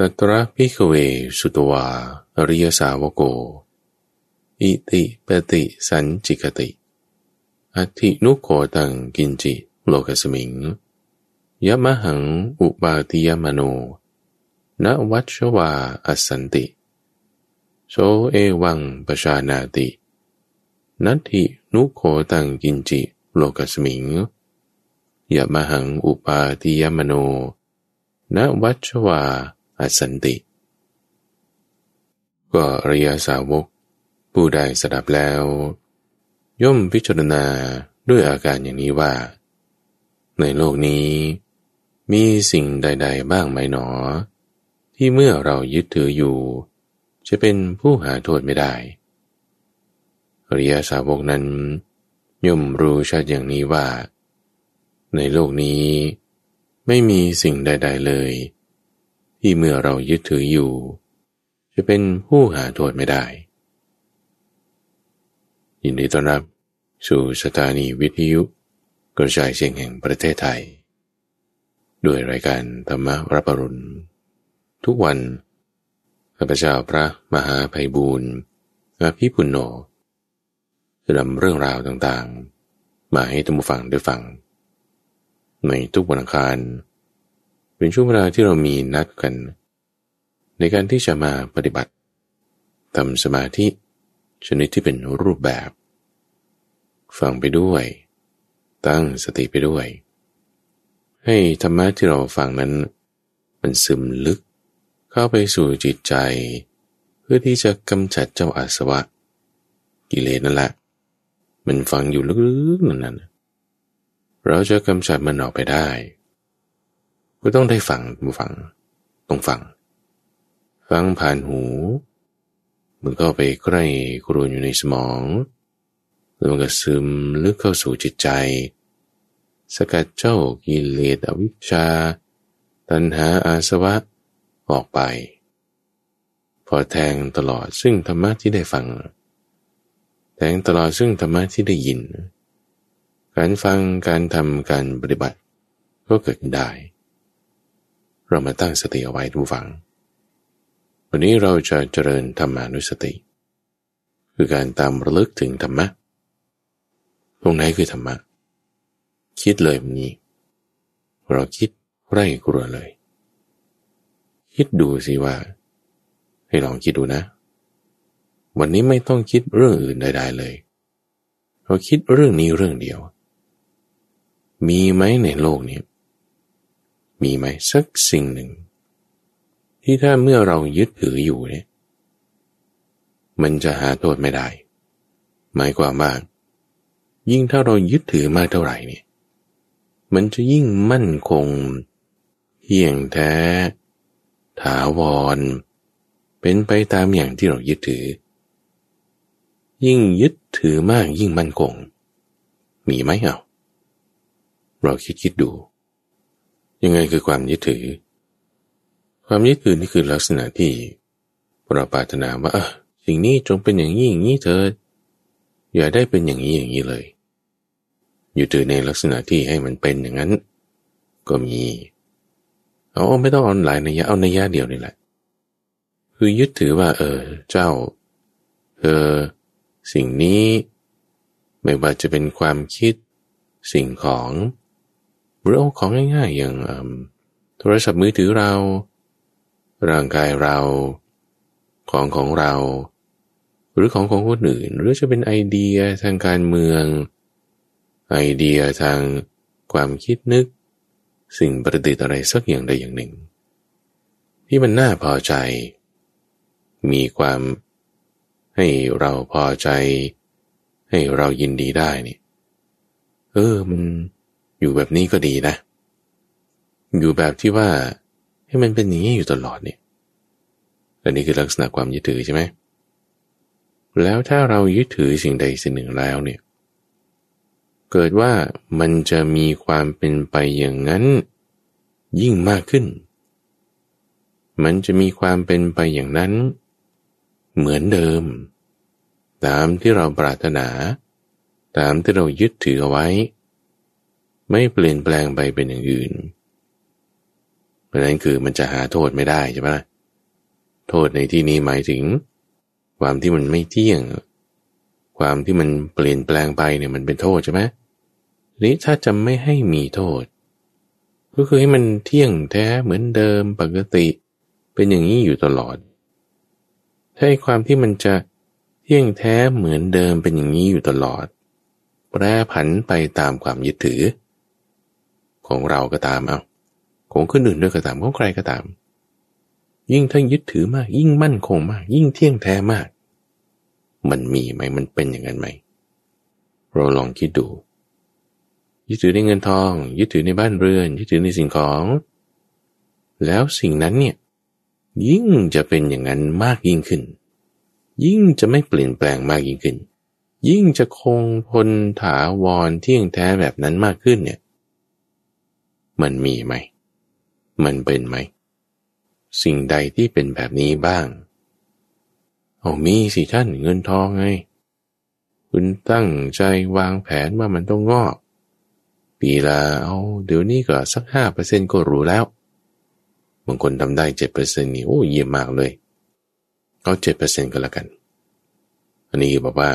ตตระพิกเวสุตวา อริยสาวโก อิติปติสันจิกติ อธินุโคตังกินจิโลกสมิงยมหังอุบาติยมโนนวัชวาอสันติ โสเอวังปชานาติ นัตถินุโคตังกินจิโลกสมิงยมหังอุปาติยมโนนวัชวา อสันติ ก็ริยสาวก ผู้ใดสดับแล้ว ย่อมพิจารณาด้วยอาการอย่างนี้ว่า ในโลกนี้ มีสิ่งใด ๆ บ้างไหมหนอ ที่เมื่อเรายึดถืออยู่ จะเป็นผู้หาโทษไม่ได้อริยสาวกนั้น ย่อมรู้ชัดอย่างนี้ว่า ในโลกนี้ ไม่มีสิ่งใด ๆเลย ที่เมื่อเรายึดถืออยู่ จะเป็นผู้หาโทษไม่ได้ ยินดีต้อนรับ สู่สถานีวิทยุกระจายเสียงแห่งประเทศไทย ด้วยรายการธรรมรับปรุณ ทุกวันข้าพเจ้าพระมหาภัยบูรณ์อภิปุณโญจะนำเรื่องราวต่างๆ มาให้ท่านผู้ฟังได้ฟัง ในทุกวันอังคาร เป็นช่วงเวลาที่เรามีนัดกัน ในการที่จะมาปฏิบัติทำสมาธิชนิดที่เป็นรูปแบบ ฟังไปด้วย ตั้งสติไปด้วย ให้ธรรมะที่เราฟังนั้น มันซึมลึก เข้าไปสู่จิตใจ เพื่อที่จะกำจัดเจ้าอาสวะ กิเลสนั่นแหละ มันฟังอยู่ลึกๆนั่นนั่นเราจะกำจัดมันออกไปได้ ก็ต้องได้ฟังมาฟังต้องฟัง ฟังผ่านหู มันก็ไปใกล้กรุนอยู่ในสมองแล้วมันก็ซึมลึกเข้าสู่จิตใจ สกัดเจ้ากิเลสอวิชชา ตัณหาอาสวะออกไป พอแทงตลอดซึ่งธรรมะที่ได้ฟัง แทงตลอดซึ่งธรรมะที่ได้ยิน การฟังการทำการปฏิบัติก็เกิดได้ เรามาตั้งสติเอาไว้ดูฟัง วันนี้เราจะเจริญธรรมานุสติ คือการตามระลึกถึงธรรมะ ตรงไหนคือธรรมะ คิดเลยมันนี้ เราคิดไร่กลัวเลย คิดดูสิว่า ให้ลองคิดดูนะ วันนี้ไม่ต้องคิดเรื่องอื่นใด ๆ เลย เราคิดเรื่องนี้เรื่องเดียว มีไหมในโลกนี้ มีไหมสักสิ่งหนึ่ง ที่ถ้าเมื่อเรายึดถืออยู่เนี่ยมันจะหาโทษไม่ได้ หมายความว่ายิ่งถ้าเรายึดถือมากเท่าไหร่เนี่ยมันจะยิ่งมั่นคงเที่ยงแท้ ถาวร เป็นไปตามอย่างที่เรายึดถือ ยิ่งยึดถือมากยิ่งมั่นคง มีไหมเอาเราคิดคิดดู ยังไงคือความยึดถือ ความยึดถือนี่คือลักษณะที่เราปรารถนาว่าสิ่งนี้จงเป็นอย่างนี้อย่างนี้เถิดอย่าได้เป็นอย่างนี้อย่างนี้เลย อยู่ถือในลักษณะที่ให้มันเป็นอย่างนั้น ก็มีเอาไม่ต้องเอาหลายนัยยะเอานัยยะเดียวนี่แหละ คือยึดถือว่า เออ เจ้าเธอสิ่งนี้ ไม่ว่าจะเป็นความคิดสิ่งของ หรือเอาของง่ายๆ อย่างโทรศัพท์มือถือเรา ร่างกายเรา ของของเรา หรือของของคนอื่น หรือจะเป็นไอเดียทางการเมือง ไอเดียทางความคิดนึก สิ่งประดิษฐ์อะไรสักอย่างใดอย่างหนึ่ง ที่มันน่าพอใจ มีความให้เราพอใจ ให้เรายินดีได้นี่เออมัน อยู่แบบนี้ก็ดีนะ อยู่แบบที่ว่าให้มันเป็นอย่างนี้อยู่ตลอดเนี่ยอันนี้คือลักษณะความยึดถือใช่ไหมแล้วถ้าเรายึดถือสิ่งใดสิ่งหนึ่งแล้วเนี่ย เกิดว่ามันจะมีความเป็นไปอย่างนั้น ยิ่งมากขึ้น มันจะมีความเป็นไปอย่างนั้น เหมือนเดิม ตามที่เราปรารถนา ตามที่เรายึดถือเอาไว้ ไม่เปลี่ยนแปลงไปเป็นอย่างอื่น เพราะนั้นคือมันจะหาโทษไม่ได้ใช่ไหมโทษในที่นี้หมายถึง ความที่มันไม่เที่ยง ความที่มันเปลี่ยนแปลงไปเนี่ยมันเป็นโทษใช่ไหมนี้ถ้าจะไม่ให้มีโทษ ก็คือให้มันเที่ยงแท้เหมือนเดิมปกติ เป็นอย่างนี้อยู่ตลอด ถ้าความที่มันจะเที่ยงแท้เหมือนเดิมเป็นอย่างนี้อยู่ตลอดแปรผันไปตามความยึดถือ ของเราก็ตามเอาของคนอื่นด้วยก็ตามของใครก็ตาม ยิ่งถ้ายึดถือมาก ยิ่งมั่นคงมาก ยิ่งเที่ยงแท้มาก มันมีไหมมันเป็นอย่างนั้นไหมเราลองคิดดู ยึดถือในเงินทอง ยึดถือในบ้านเรือน ยึดถือในสิ่งของ แล้วสิ่งนั้นเนี่ยยิ่งจะเป็นอย่างนั้นมากยิ่งขึ้น ยิ่งจะไม่เปลี่ยนแปลงมากยิ่งขึ้น ยิ่งจะคงทนถาวรเที่ยงแท้แบบนั้นมากขึ้นเนี่ย มันมีไหม มันเป็นไหม สิ่งใดที่เป็นแบบนี้บ้าง เอามีสิท่านเงินทองไง คุณตั้งใจวางแผนว่ามันต้องงอก ปีละเอาเดี๋ยวนี้ก็สักห้าเปอร์เซ็นก็รู้แล้ว บางคนทำได้เจ็ดเปอร์เซ็นต์นี่โอ้เยี่ยมมากเลย เอาเจ็ดเปอร์เซ็นต์ก็แล้วกัน อันนี้บอกว่า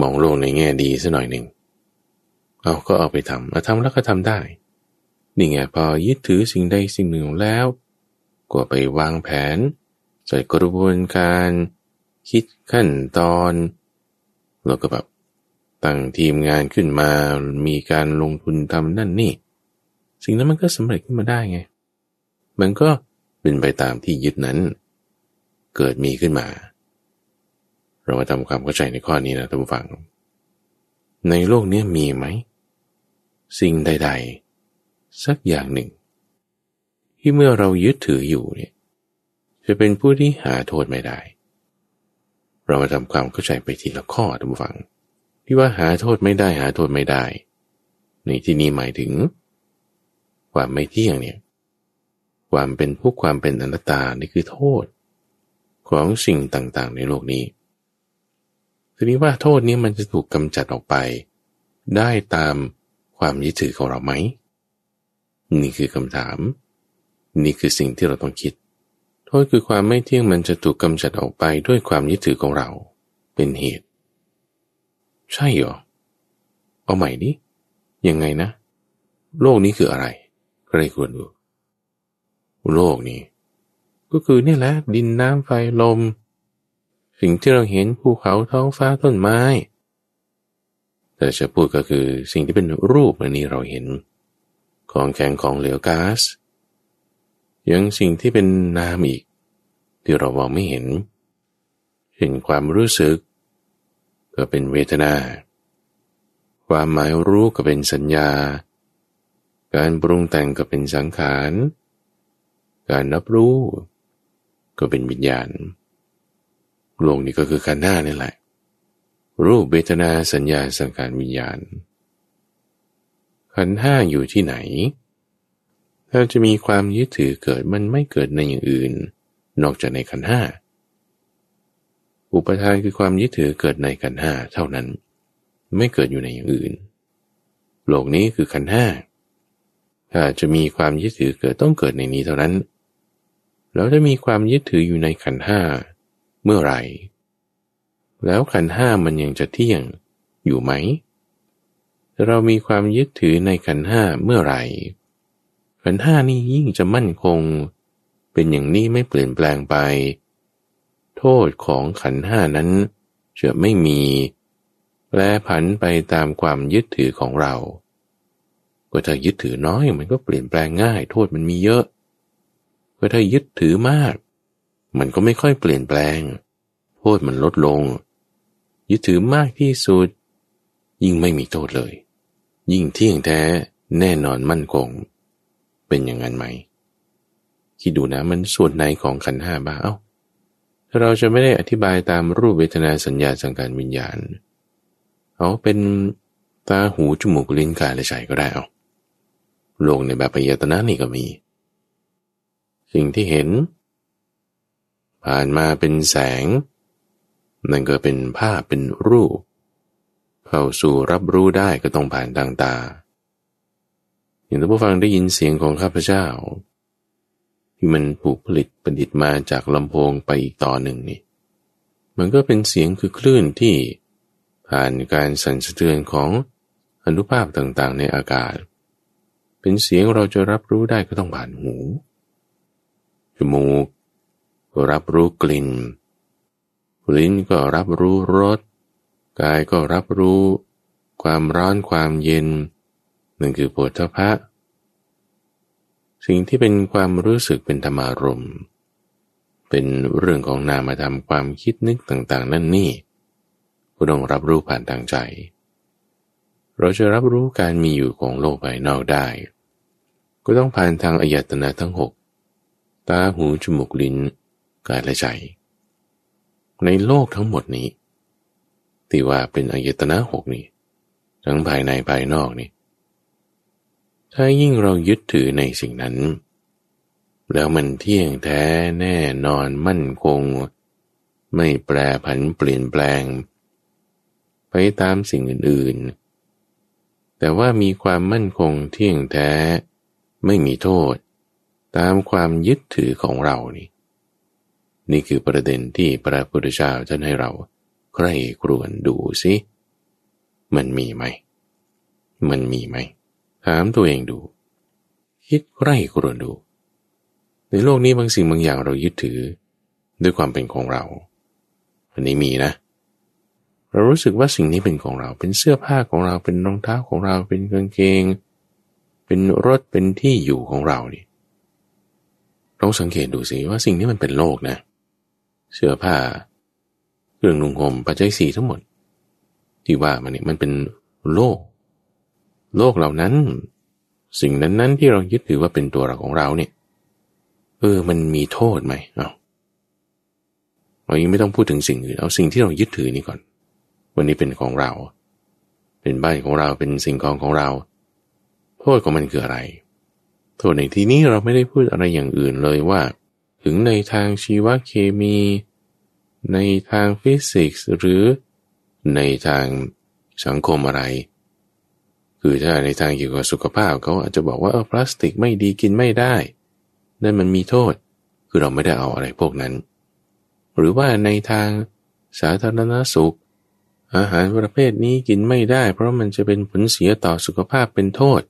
มองโลกในแง่ดีสัหน่อยหนึ่งเอาก็เอาไปทำเอาทำแล้วก็ทำได้ นี่ไงพอยึดถือสิ่งใดสิ่งหนึ่งแล้ว ก็ไปวางแผนใส่กระบวนการ คิดขั้นตอนแล้วก็แบบตั้งทีมงานขึ้นมา มีการลงทุนทำนั่นนี่ สิ่งนั้นมันก็สำเร็จขึ้นมาได้ไง มันก็เป็นไปตามที่ยึดนั้น เกิดมีขึ้นมา เรามาทำความเข้าใจในข้อนี้นะท่านผู้ฟัง ในโลกนี้มีไหม สิ่งใด ๆ สักอย่างหนึ่ง ที่เมื่อเรายึดถืออยู่เนี่ยจะเป็นผู้ที่หาโทษไม่ได้ เรามาทำความเข้าใจไปทีละข้อท่านผู้ฟัง ที่ว่าหาโทษไม่ได้หาโทษไม่ได้ ในที่นี้หมายถึง ความไม่เที่ยงเนี่ยความเป็นผู้ความเป็นอนัตตานี่คือโทษ ของสิ่งต่างๆ ในโลกนี้ทีนี้ว่าโทษนี้มันจะถูกกำจัดออกไป ได้ตามความยึดถือของเราไหม นี่คือคำถาม นี่คือสิ่งที่เราต้องคิด โทษคือความไม่เที่ยงมันจะถูกกำจัดออกไปด้วยความยึดถือของเรา เป็นเหตุ ใช่เหรอ เอาใหม่ดิยังไงนะ โลกนี้คืออะไรใครควรดู โลกนี้ ก็คือเนี่ยแหละ ดินน้ำไฟลม สิ่งที่เราเห็นภูเขาท้องฟ้าต้นไม้แต่จะพูดก็คือสิ่งที่เป็นรูปอันนี้เราเห็น ของแข็งของเหลวก๊าซยังสิ่งที่เป็นนามอีก ที่เรามองไม่เห็น เห็นความรู้สึก ก็เป็นเวทนา ความหมายรู้ก็เป็นสัญญา การปรุงแต่งก็เป็นสังขาร การรับรู้ ก็เป็นวิญญาณ โลกนี้ก็คือขันธ์ห้านี่แหละ รูปเวทนาสัญญาสังขารวิญญาณ ขันห้าอยู่ที่ไหน ถ้าจะมีความยึดถือเกิดมันไม่เกิดในอย่างอื่น นอกจากในขันห้าอุปทานคือความยึดถือเกิดในขันห้าเท่านั้น ไม่เกิดอยู่ในอย่างอื่น โลกนี้คือขันห้าถ้าจะมีความยึดถือเกิดต้องเกิดในนี้เท่านั้น แล้วถ้ามีความยึดถืออยู่ในขันห้าเมื่อไหร่ แล้วขันห้ามันยังจะเที่ยงอยู่ไหม เรามีความยึดถือในขันห้าเมื่อไหร่ขันห้านี่ยิ่งจะมั่นคง เป็นอย่างนี้ไม่เปลี่ยนแปลงไป โทษของขันห้านั้นจะไม่มีแปรผันไปตามความยึดถือของเรา ก็ถ้ายึดถือน้อยมันก็เปลี่ยนแปลงง่าย โทษมันมีเยอะเพราถ้ายึดถือมาก มันก็ไม่ค่อยเปลี่ยนแปลง โทษมันลดลง ยึดถือมากที่สุด ยิ่งไม่มีโทษเลย ยิ่งเที่ยงแท้แน่นอนมั่นคง เป็นอย่างนั้นไหมคิดดูนะมันส่วนไหนของขันห้าบ้าเอา้าเราจะไม่ได้อธิบายตามรูปเวทนาสัญญาสังการวิญญาณ เอาเป็นตาหูจมูกลิ้นกายและใจก็ได้เอาโลกในแบบปยตนะนี่ก็มี สิ่งที่เห็น ผ่านมาเป็นแสง นั่นก็เป็นภาพเป็นรูป เข้าสู่รับรู้ได้ก็ต้องผ่านทางตา อย่างที่ผู้ฟังได้ยินเสียงของข้าพเจ้า ที่มันถูกผลิตประดิษฐ์มาจากลำโพงไปอีกต่อหนึ่งนี่ มันก็เป็นเสียงคือคลื่นที่ผ่านการสั่นสะเทือนของอนุภาคต่างๆ ในอากาศ เป็นเสียงเราจะรับรู้ได้ก็ต้องผ่านหู จมูก รับรู้กลิ่น ลิ้นก็รับรู้รส กายก็รับรู้ ความร้อนความเย็นนั่นคือโผฏฐะสิ่งที่เป็นความรู้สึกเป็นธรรมารมณ์เป็นเรื่องของนามธรรมความคิดนึกต่างๆ นั่นนี่ก็ต้องรับรู้ผ่านทางใจ เราจะรับรู้การมีอยู่ของโลกภายนอกได้ ก็ต้องผ่านทางอายตนะทั้งหกตาหูจมูกลิ้นกายและใจ ในโลกทั้งหมดนี้ ที่ว่าเป็นอายตนะหกนี้ทั้งภายในภายนอกนี่ ถ้ายิ่งเรายึดถือในสิ่งนั้น แล้วมันเที่ยงแท้แน่นอนมั่นคง ไม่แปรผันเปลี่ยนแปลง ไปตามสิ่งอื่น ๆ แต่ว่ามีความมั่นคงเที่ยงแท้ ไม่มีโทษ ตามความยึดถือของเรานี่ นี่คือประเด็นที่พระพุทธเจ้าท่านให้เรา ใคร่ครวญดูสิมันมีไหม มันมีไหม ถามตัวเองดู คิดใกล้ครวญดู ในโลกนี้บางสิ่งบางอย่างเรายึดถือ ด้วยความเป็นของเรา อันนี้มีนะ เรารู้สึกว่าสิ่งนี้เป็นของเรา เป็นเสื้อผ้าของเรา เป็นรองเท้าของเรา เป็นกางเกง เป็นรถ เป็นที่อยู่ของเรานี่ลองสังเกตดูสิว่าสิ่งนี้มันเป็นโลกนะ เสื้อผ้า เครื่องนุ่งห่มปัจจัยสี่ทั้งหมด ที่ว่ามันเนี่ยมันเป็นโลก โลกเหล่านั้น สิ่งนั้นๆที่เรายึดถือว่าเป็นตัวเราของเราเนี่ยเออมันมีโทษไหมเอาเรายังไม่ต้องพูดถึงสิ่งอื่นเอาสิ่งที่เรายึดถือนี่ก่อน วันนี้เป็นของเรา เป็นบ้านของเราเป็นสิ่งของของเรา โทษของมันคืออะไร โทษในที่นี้เราไม่ได้พูดอะไรอย่างอื่นเลยว่า ถึงในทางชีวเคมี ในทางฟิสิกส์หรือในทางสังคมอะไร คือถ้าในทางเกี่ยวกับสุขภาพเขาอาจจะบอกว่าเออพลาสติกไม่ดีกินไม่ได้ นั่นมันมีโทษ คือเราไม่ได้เอาอะไรพวกนั้น หรือว่าในทางสาธารณสุข อาหารประเภทนี้กินไม่ได้ เพราะมันจะเป็นผลเสียต่อสุขภาพเป็นโทษ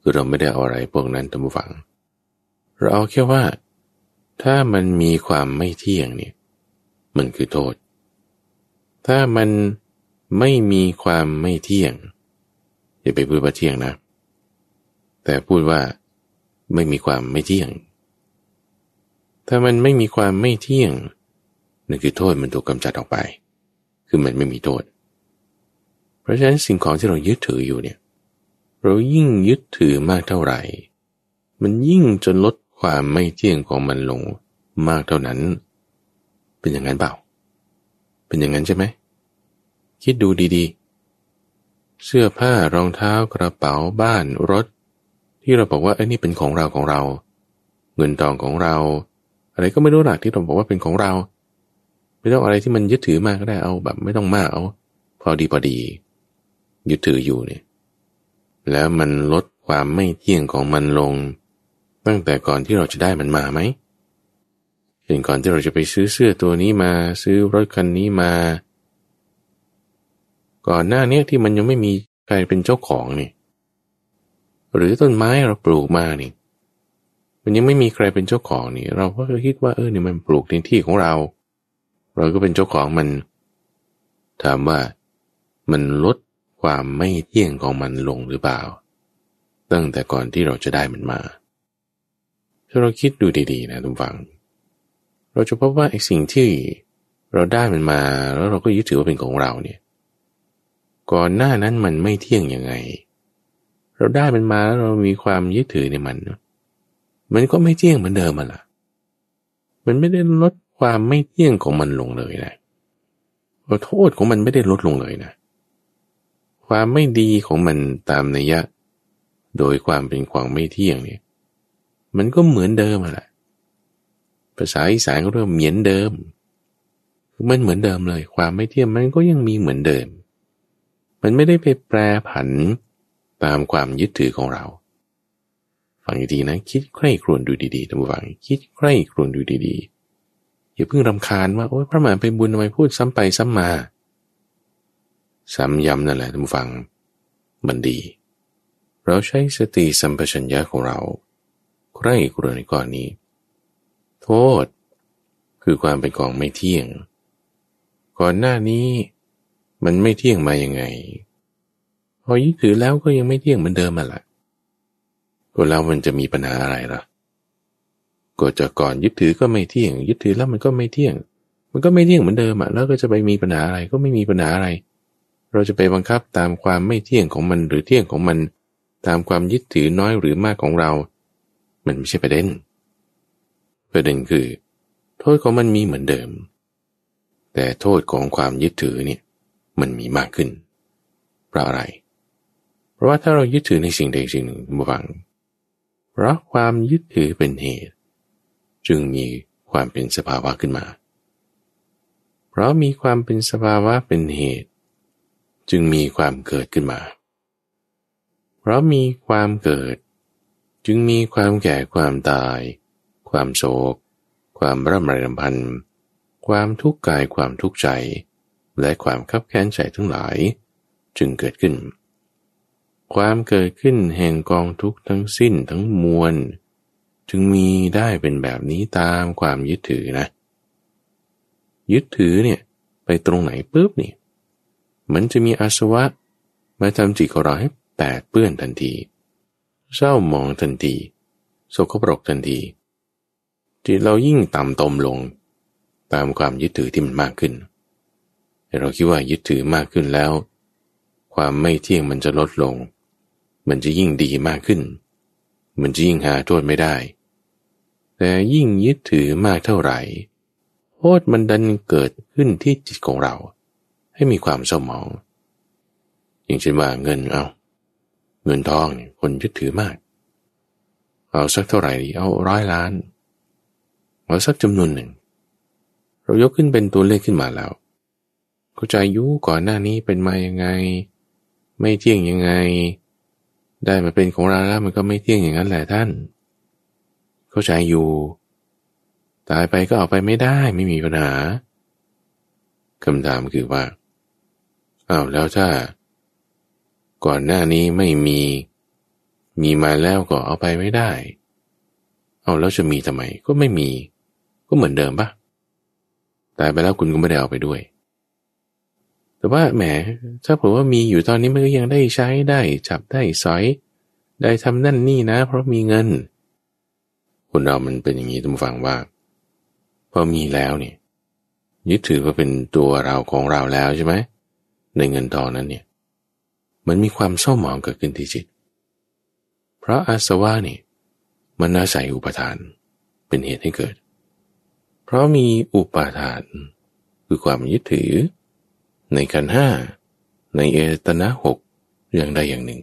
คือเราไม่ได้เอาอะไรพวกนั้นท่านผู้ฟัง เราเอาแค่ว่า ถ้ามันมีความไม่เที่ยงเนี่ย มันคือโทษ ถ้ามันไม่มีความไม่เที่ยง อย่าไปพูดว่าเที่ยงนะ แต่พูดว่าไม่มีความไม่เที่ยง ถ้ามันไม่มีความไม่เที่ยงนั่นคือโทษมันถูกกำจัดออกไป คือมันไม่มีโทษ เพราะฉะนั้นสิ่งของที่เรายึดถืออยู่เนี่ย เรายิ่งยึดถือมากเท่าไหร่ มันยิ่งจนลดความไม่เที่ยงของมันลงมากเท่านั้น เป็นอย่างนั้นเปล่า เป็นอย่างนั้นใช่ไหม คิดดูดีๆ เสื้อผ้ารองเท้ากระเป๋าบ้านรถ ที่เราบอกว่าไอ้นี่เป็นของเราของเรา เงินทองของเรา อะไรก็ไม่รู้หลักที่เราบอกว่าเป็นของเรา ไม่ต้องอะไรที่มันยึดถือมากก็ได้เอาแบบ ไม่ต้องมากเอา พอดีพอดี ยึดถืออยู่เนี่ย แล้วมันลดความไม่เที่ยงของมันลง ตั้งแต่ก่อนที่เราจะได้มันมาไหม เช่นก่อนที่เราจะไปซื้อเสื้อตัวนี้มาซื้อรถคันนี้มา ก่อนหน้านี้ที่มันยังไม่มีใครเป็นเจ้าของนี่ หรือต้นไม้เราปลูกมานี่ มันยังไม่มีใครเป็นเจ้าของนี่ เราก็คิดว่าเออเนี่ยมันปลูกในที่ของเรา เราก็เป็นเจ้าของมัน ถามว่ามันลดความไม่เที่ยงของมันลงหรือเปล่า ตั้งแต่ก่อนที่เราจะได้มันมาถ้าเราคิดดูดีๆนะทุกฝัง เราจะพบว่าไอ้สิ่งที่เราได้มันมา แล้วเราก็ยึดถือว่าเป็นของเราเนี่ย ก่อนหน้านั้นมันไม่เที่ยงยังไง เราได้มันมาแล้วเรามีความยึดถือในมัน มันก็ไม่เที่ยงเหมือนเดิมมาละมันไม่ได้ลดความไม่เที่ยงของมันลงเลยนะโทษของมันไม่ได้ลดลงเลยนะ ความไม่ดีของมันตามนัยยะ โดยความเป็นความไม่เที่ยงเนี่ย มันก็เหมือนเดิมแหละ ภาษาอีสานก็เรียกเหมือนเดิม มันเหมือนเดิมเลย ความไม่เที่ยงมันก็ยังมีเหมือนเดิม มันไม่ได้ไปแปรผันตามความยึดถือของเรา ฟังดีๆนะ คิดใคร่ครวญดูดีๆท่านผู้ฟังคิดใคร่ครวญดูดีๆ อย่าเพิ่งรำคาญว่าโอ๊ยพระมหาไปบุญทำไมพูดซ้ำไปซ้ำมา ซ้ำย้ำนั่นแหละท่านผู้ฟัง มันดี เราใช้สติสัมปชัญญะของเรา ใคร่ครวญในก่อนนี้ โทษ คือความเป็นของไม่เที่ยง ก่อนหน้านี้ มันไม่เที่ยงมายังไง พอยึดถือแล้วก็ยังไม่เที่ยงเหมือนเดิมมาละก็แล้วมันจะมีปัญหาอะไรล่ะก็จะก่อนยึดถือก็ไม่เที่ยง ยึดถือแล้วมันก็ไม่เที่ยง มันก็ไม่เที่ยงเหมือนเดิมอะแล้วก็จะไปมีปัญหาอะไรก็ไม่มีปัญหาอะไร เราจะไปบังคับตามความไม่เที่ยงของมันหรือเที่ยงของมัน ตามความยึดถือน้อยหรือมากของเรา มันไม่ใช่ประเด็น ประเด็นคือ โทษของมันมีเหมือนเดิม แต่โทษของความยึดถือเนี่ยมันมีมากขึ้น เพราะอะไร เพราะว่าถ้าเรายึดถือในสิ่งใดสิ่งหนึ่งบวังเพราะความยึดถือเป็นเหตุ จึงมีความเป็นสภาวะขึ้นมา เพราะมีความเป็นสภาวะเป็นเหตุ จึงมีความเกิดขึ้นมา เพราะมีความเกิด จึงมีความแก่ความตาย ความโศก ความร่ำไรรำพัน ความทุกข์กายความทุกข์ใจ และความคับแค้นใจทั้งหลาย จึงเกิดขึ้น ความเกิดขึ้นแห่งกองทุกข์ทั้งสิ้นทั้งมวล จึงมีได้เป็นแบบนี้ตามความยึดถือนะ ยึดถือเนี่ยไปตรงไหนปุ๊บนี่มันจะมีอาสวะมาทำจิตของเราให้แปดเปื้อนทันที เศร้าหมองทันทีโศกปรกทันที จิตเรายิ่งต่ำตมลง ตามความยึดถือที่มันมากขึ้น เราคิดว่ายึดถือมากขึ้นแล้ว ความไม่เที่ยงมันจะลดลง มันจะยิ่งดีมากขึ้น มันจะยิ่งหาโทษไม่ได้ แต่ยิ่งยึดถือมากเท่าไหร่โทษมันดันเกิดขึ้นที่จิตของเรา ให้มีความสมองอย่างเช่นว่าเงินเอาเงินทองเนี่ยคนยึดถือมาก เอาสักเท่าไหร่ เอาร้อยล้านเอาสักจำนวนหนึ่ง เรายกขึ้นเป็นตัวเลขขึ้นมาแล้ว เข้าใจยุก่อนหน้านี้เป็นมายังไง ไม่เที่ยงยังไง ได้มาเป็นของเราแล้วมันก็ไม่เที่ยงอย่างนั้นแหละท่าน เข้าใจอยู่ตายไปก็ออกไปไม่ได้ไม่มีปัญหาคำถามคือว่าอ้าวแล้วถ้า ก่อนหน้านี้ไม่มี มีมาแล้วก็เอาไปไม่ได้ เอาแล้วจะมีทำไมก็ไม่มี ก็เหมือนเดิมปะตายไปแล้วคุณก็ไม่ได้เอาไปด้วย แต่ว่าแหม ถ้าผมว่ามีอยู่ตอนนี้มันก็ยังได้ใช้ได้ จับได้สอย ได้ทำนั่นนี่นะ เพราะมีเงิน คนเรามันเป็นอย่างนี้ทุกฝังว่า พอมีแล้วเนี่ยยึดถือว่าเป็นตัวเราของเราแล้วใช่ไหมในเงินทองนั้นเนี่ย มันมีความเศร้าหมองเกิดขึ้นที่จิต เพราะอาสวะนี่มันอาศัยอุปทานเป็นเหตุให้เกิด เพราะมีอุปาทาน คือความยึดถือ ในขันห้า ในเอตนะหกอย่างใดอย่างหนึ่ง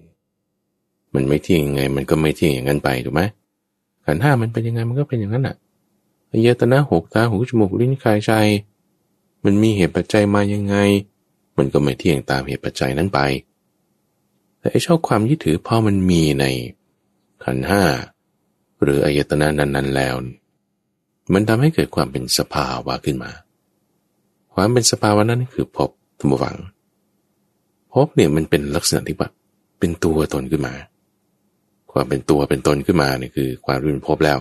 มันไม่เที่ยงยังไง มันก็ไม่เที่ยงอย่างนั้นไปถูกไหมขันห้ามันเป็นยังไงมันก็เป็นอย่างนั้นอะอายตนะหกตาหูจมูกลิ้นกายใจ มันมีเหตุปัจจัยมายังไง มันก็ไม่เที่ยงตามเหตุปัจจัยนั้นไป แต่ไอ้ชอบความยึดถือพอมันมีในขันห้าหรืออายตนะนั้นๆแล้ว มันทำให้เกิดความเป็นสภาวะขึ้นมา ความเป็นสภาวะนั้นคือพบทุกฝังพบเนี่ยมันเป็นลักษณะที่แบบเป็นตัวตนขึ้นมา ความเป็นตัวเป็นตนขึ้นมาเนี่ยคือความเป็นพบแล้ว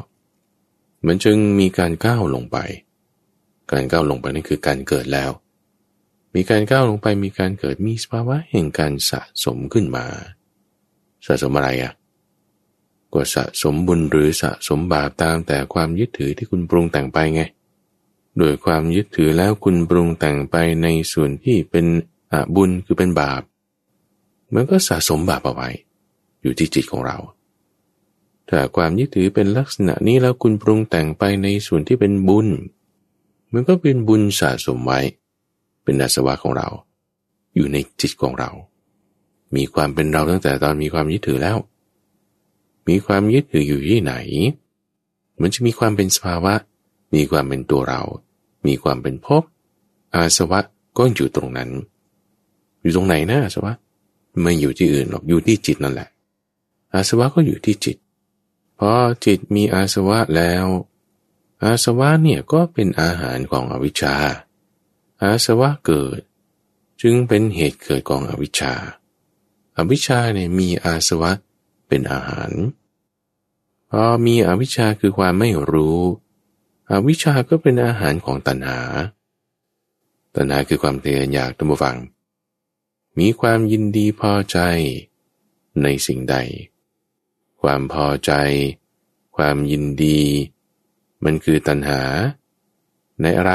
มันจึงมีการก้าวลงไป การก้าวลงไปนี่คือการเกิดแล้ว มีการก้าวลงไปมีการเกิดมีสภาวะแห่งการสะสมขึ้นมา สะสมอะไรอะ่ะ ก็สะสมบุญหรือสะสมบาปตามแต่ความยึดถือที่คุณปรุงแต่งไปไง โดยความยึดถือแล้วคุณปรุงแต่งไปในส่วนที่เป็นอบุญคือเป็นบาป มันก็สะสมบาปเอาไว้ อยู่ที่จิตของเรา ถ้าความยึดถือเป็นลักษณะนี้แล้วคุณปรุงแต่งไปในส่วนที่เป็นบุญ มันก็เป็นบุญสะสมไว้ เป็นอาสวะของเรา อยู่ในจิตของเรา มีความเป็นเราตั้งแต่ตอนมีความยึดถือแล้ว มีความยึดถืออยู่ที่ไหน มันจะมีความเป็นสภาวะ มีความเป็นตัวเรา มีความเป็นภพอาสวะก็อยู่ตรงนั้น อยู่ตรงไหนนะอาสวะไม่อยู่ที่อื่นหรอกอยู่ที่จิตนั่นแหละ อาสวะก็อยู่ที่จิตพอจิตมีอาสวะแล้ว อาสวะเนี่ยก็เป็นอาหารของอวิชชา อาสวะเกิด จึงเป็นเหตุเกิดของอวิชชา อวิชชาเนี่ยมีอาสวะเเป็นอาหารพอมีอวิชชาคือความไม่รู้ อวิชชาก็เป็นอาหารของตัณหา ตัณหาคือความเตียนอยากตัมฟัง มีความยินดีพอใจในสิ่งใด ความพอใจ ความยินดี มันคือตัณหา ในอะไร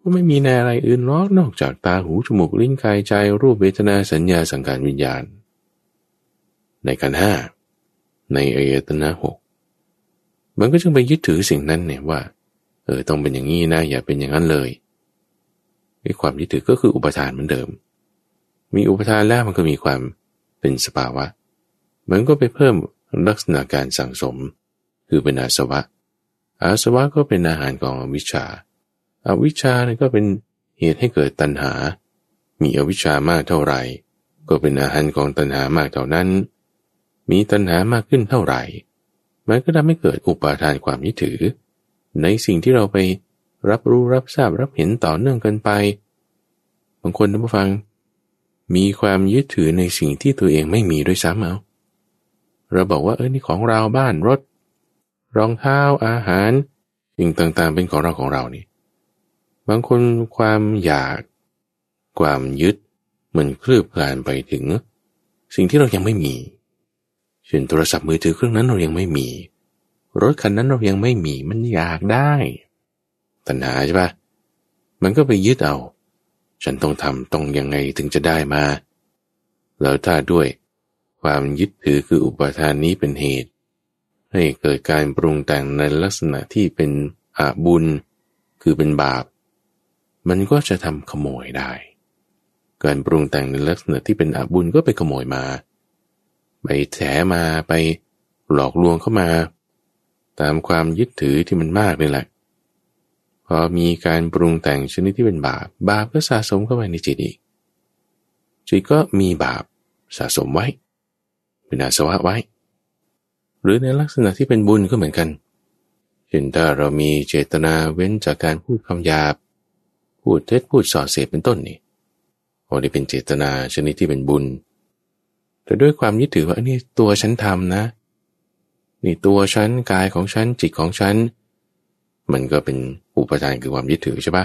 ก็ไม่มีในอะไรอื่นหรอกนอกจากตาหูจมูกลิ้นกายใจรูปเวทนาสัญญาสังขารวิญญาณ ในกันห้าในอายตนะหกมันก็จึงไปยึดถือสิ่งนั้นเนี่ยว่า เออต้องเป็นอย่างนี้นะ อย่าเป็นอย่างนั้นเลยไอ้ความยึดถือก็คืออุปทานเหมือนเดิม มีอุปทานแล้วมันก็มีความเป็นสภาวะ มันก็ไปเพิ่มลักษณะการสั่งสม คือเป็นอาสวะ อาสวะก็เป็นอาหารของอวิชชาอาวิชชาเนี่ยก็เป็นเหตุให้เกิดตัณหา มีอวิชชามากเท่าไหร่ ก็เป็นอาหารของตัณหามากเท่านั้น มีตัณหามากขึ้นเท่าไหร่ มันก็ทำให้เกิดอุปาทานความยึดถือ ในสิ่งที่เราไปรับรู้รับทราบรับเห็นต่อเนื่องกันไป บางคนท่านผู้ฟัง มีความยึดถือในสิ่งที่ตัวเองไม่มีด้วยซ้ำเอาเราบอกว่าเออนี่ของเราบ้านรถ รองเท้าอาหารสิ่งต่างๆ เป็นของเราของเรานี่ บางคนความอยาก ความยึดมันคลืบคลานไปถึง สิ่งที่เรายังไม่มี เช่นโทรศัพท์มือถือเครื่องนั้นเรายังไม่มี รถคันนั้นเรายังไม่มีมันอยากได้ตัณหาใช่ปะมันก็ไปยึดเอา ฉันต้องทำต้องยังไงถึงจะได้มา แล้วถ้าด้วยความยึดถือคืออุปทานนี้เป็นเหตุ ให้เกิดการปรุงแต่งในลักษณะที่เป็นอาบุญ คือเป็นบาป มันก็จะทำขโมยได้ การปรุงแต่งในลักษณะที่เป็นอาบุญก็ไปขโมยมา ไปแถมาไปหลอกลวงเข้ามา ตามความยึดถือที่มันมากนี่แหละพอมีการปรุงแต่งชนิดที่เป็นบาป บาปก็สะสมเข้าไปในจิตอีก จิตก็มีบาปสะสมไว้เป็นอาสวะไว้ หรือในลักษณะที่เป็นบุญก็เหมือนกันเช่นถ้าเรามีเจตนาเว้นจากการพูดคำหยาบ พูดเท็จพูดส่อเสียเป็นต้นนี่โอ้นี่เป็นเจตนาชนิดที่เป็นบุญ แต่ด้วยความยึดถือว่าอันนี้ตัวฉันทำนะ นี่ตัวฉันกายของฉันจิตของฉัน มันก็เป็นอุปทานคือความยึดถือใช่ปะ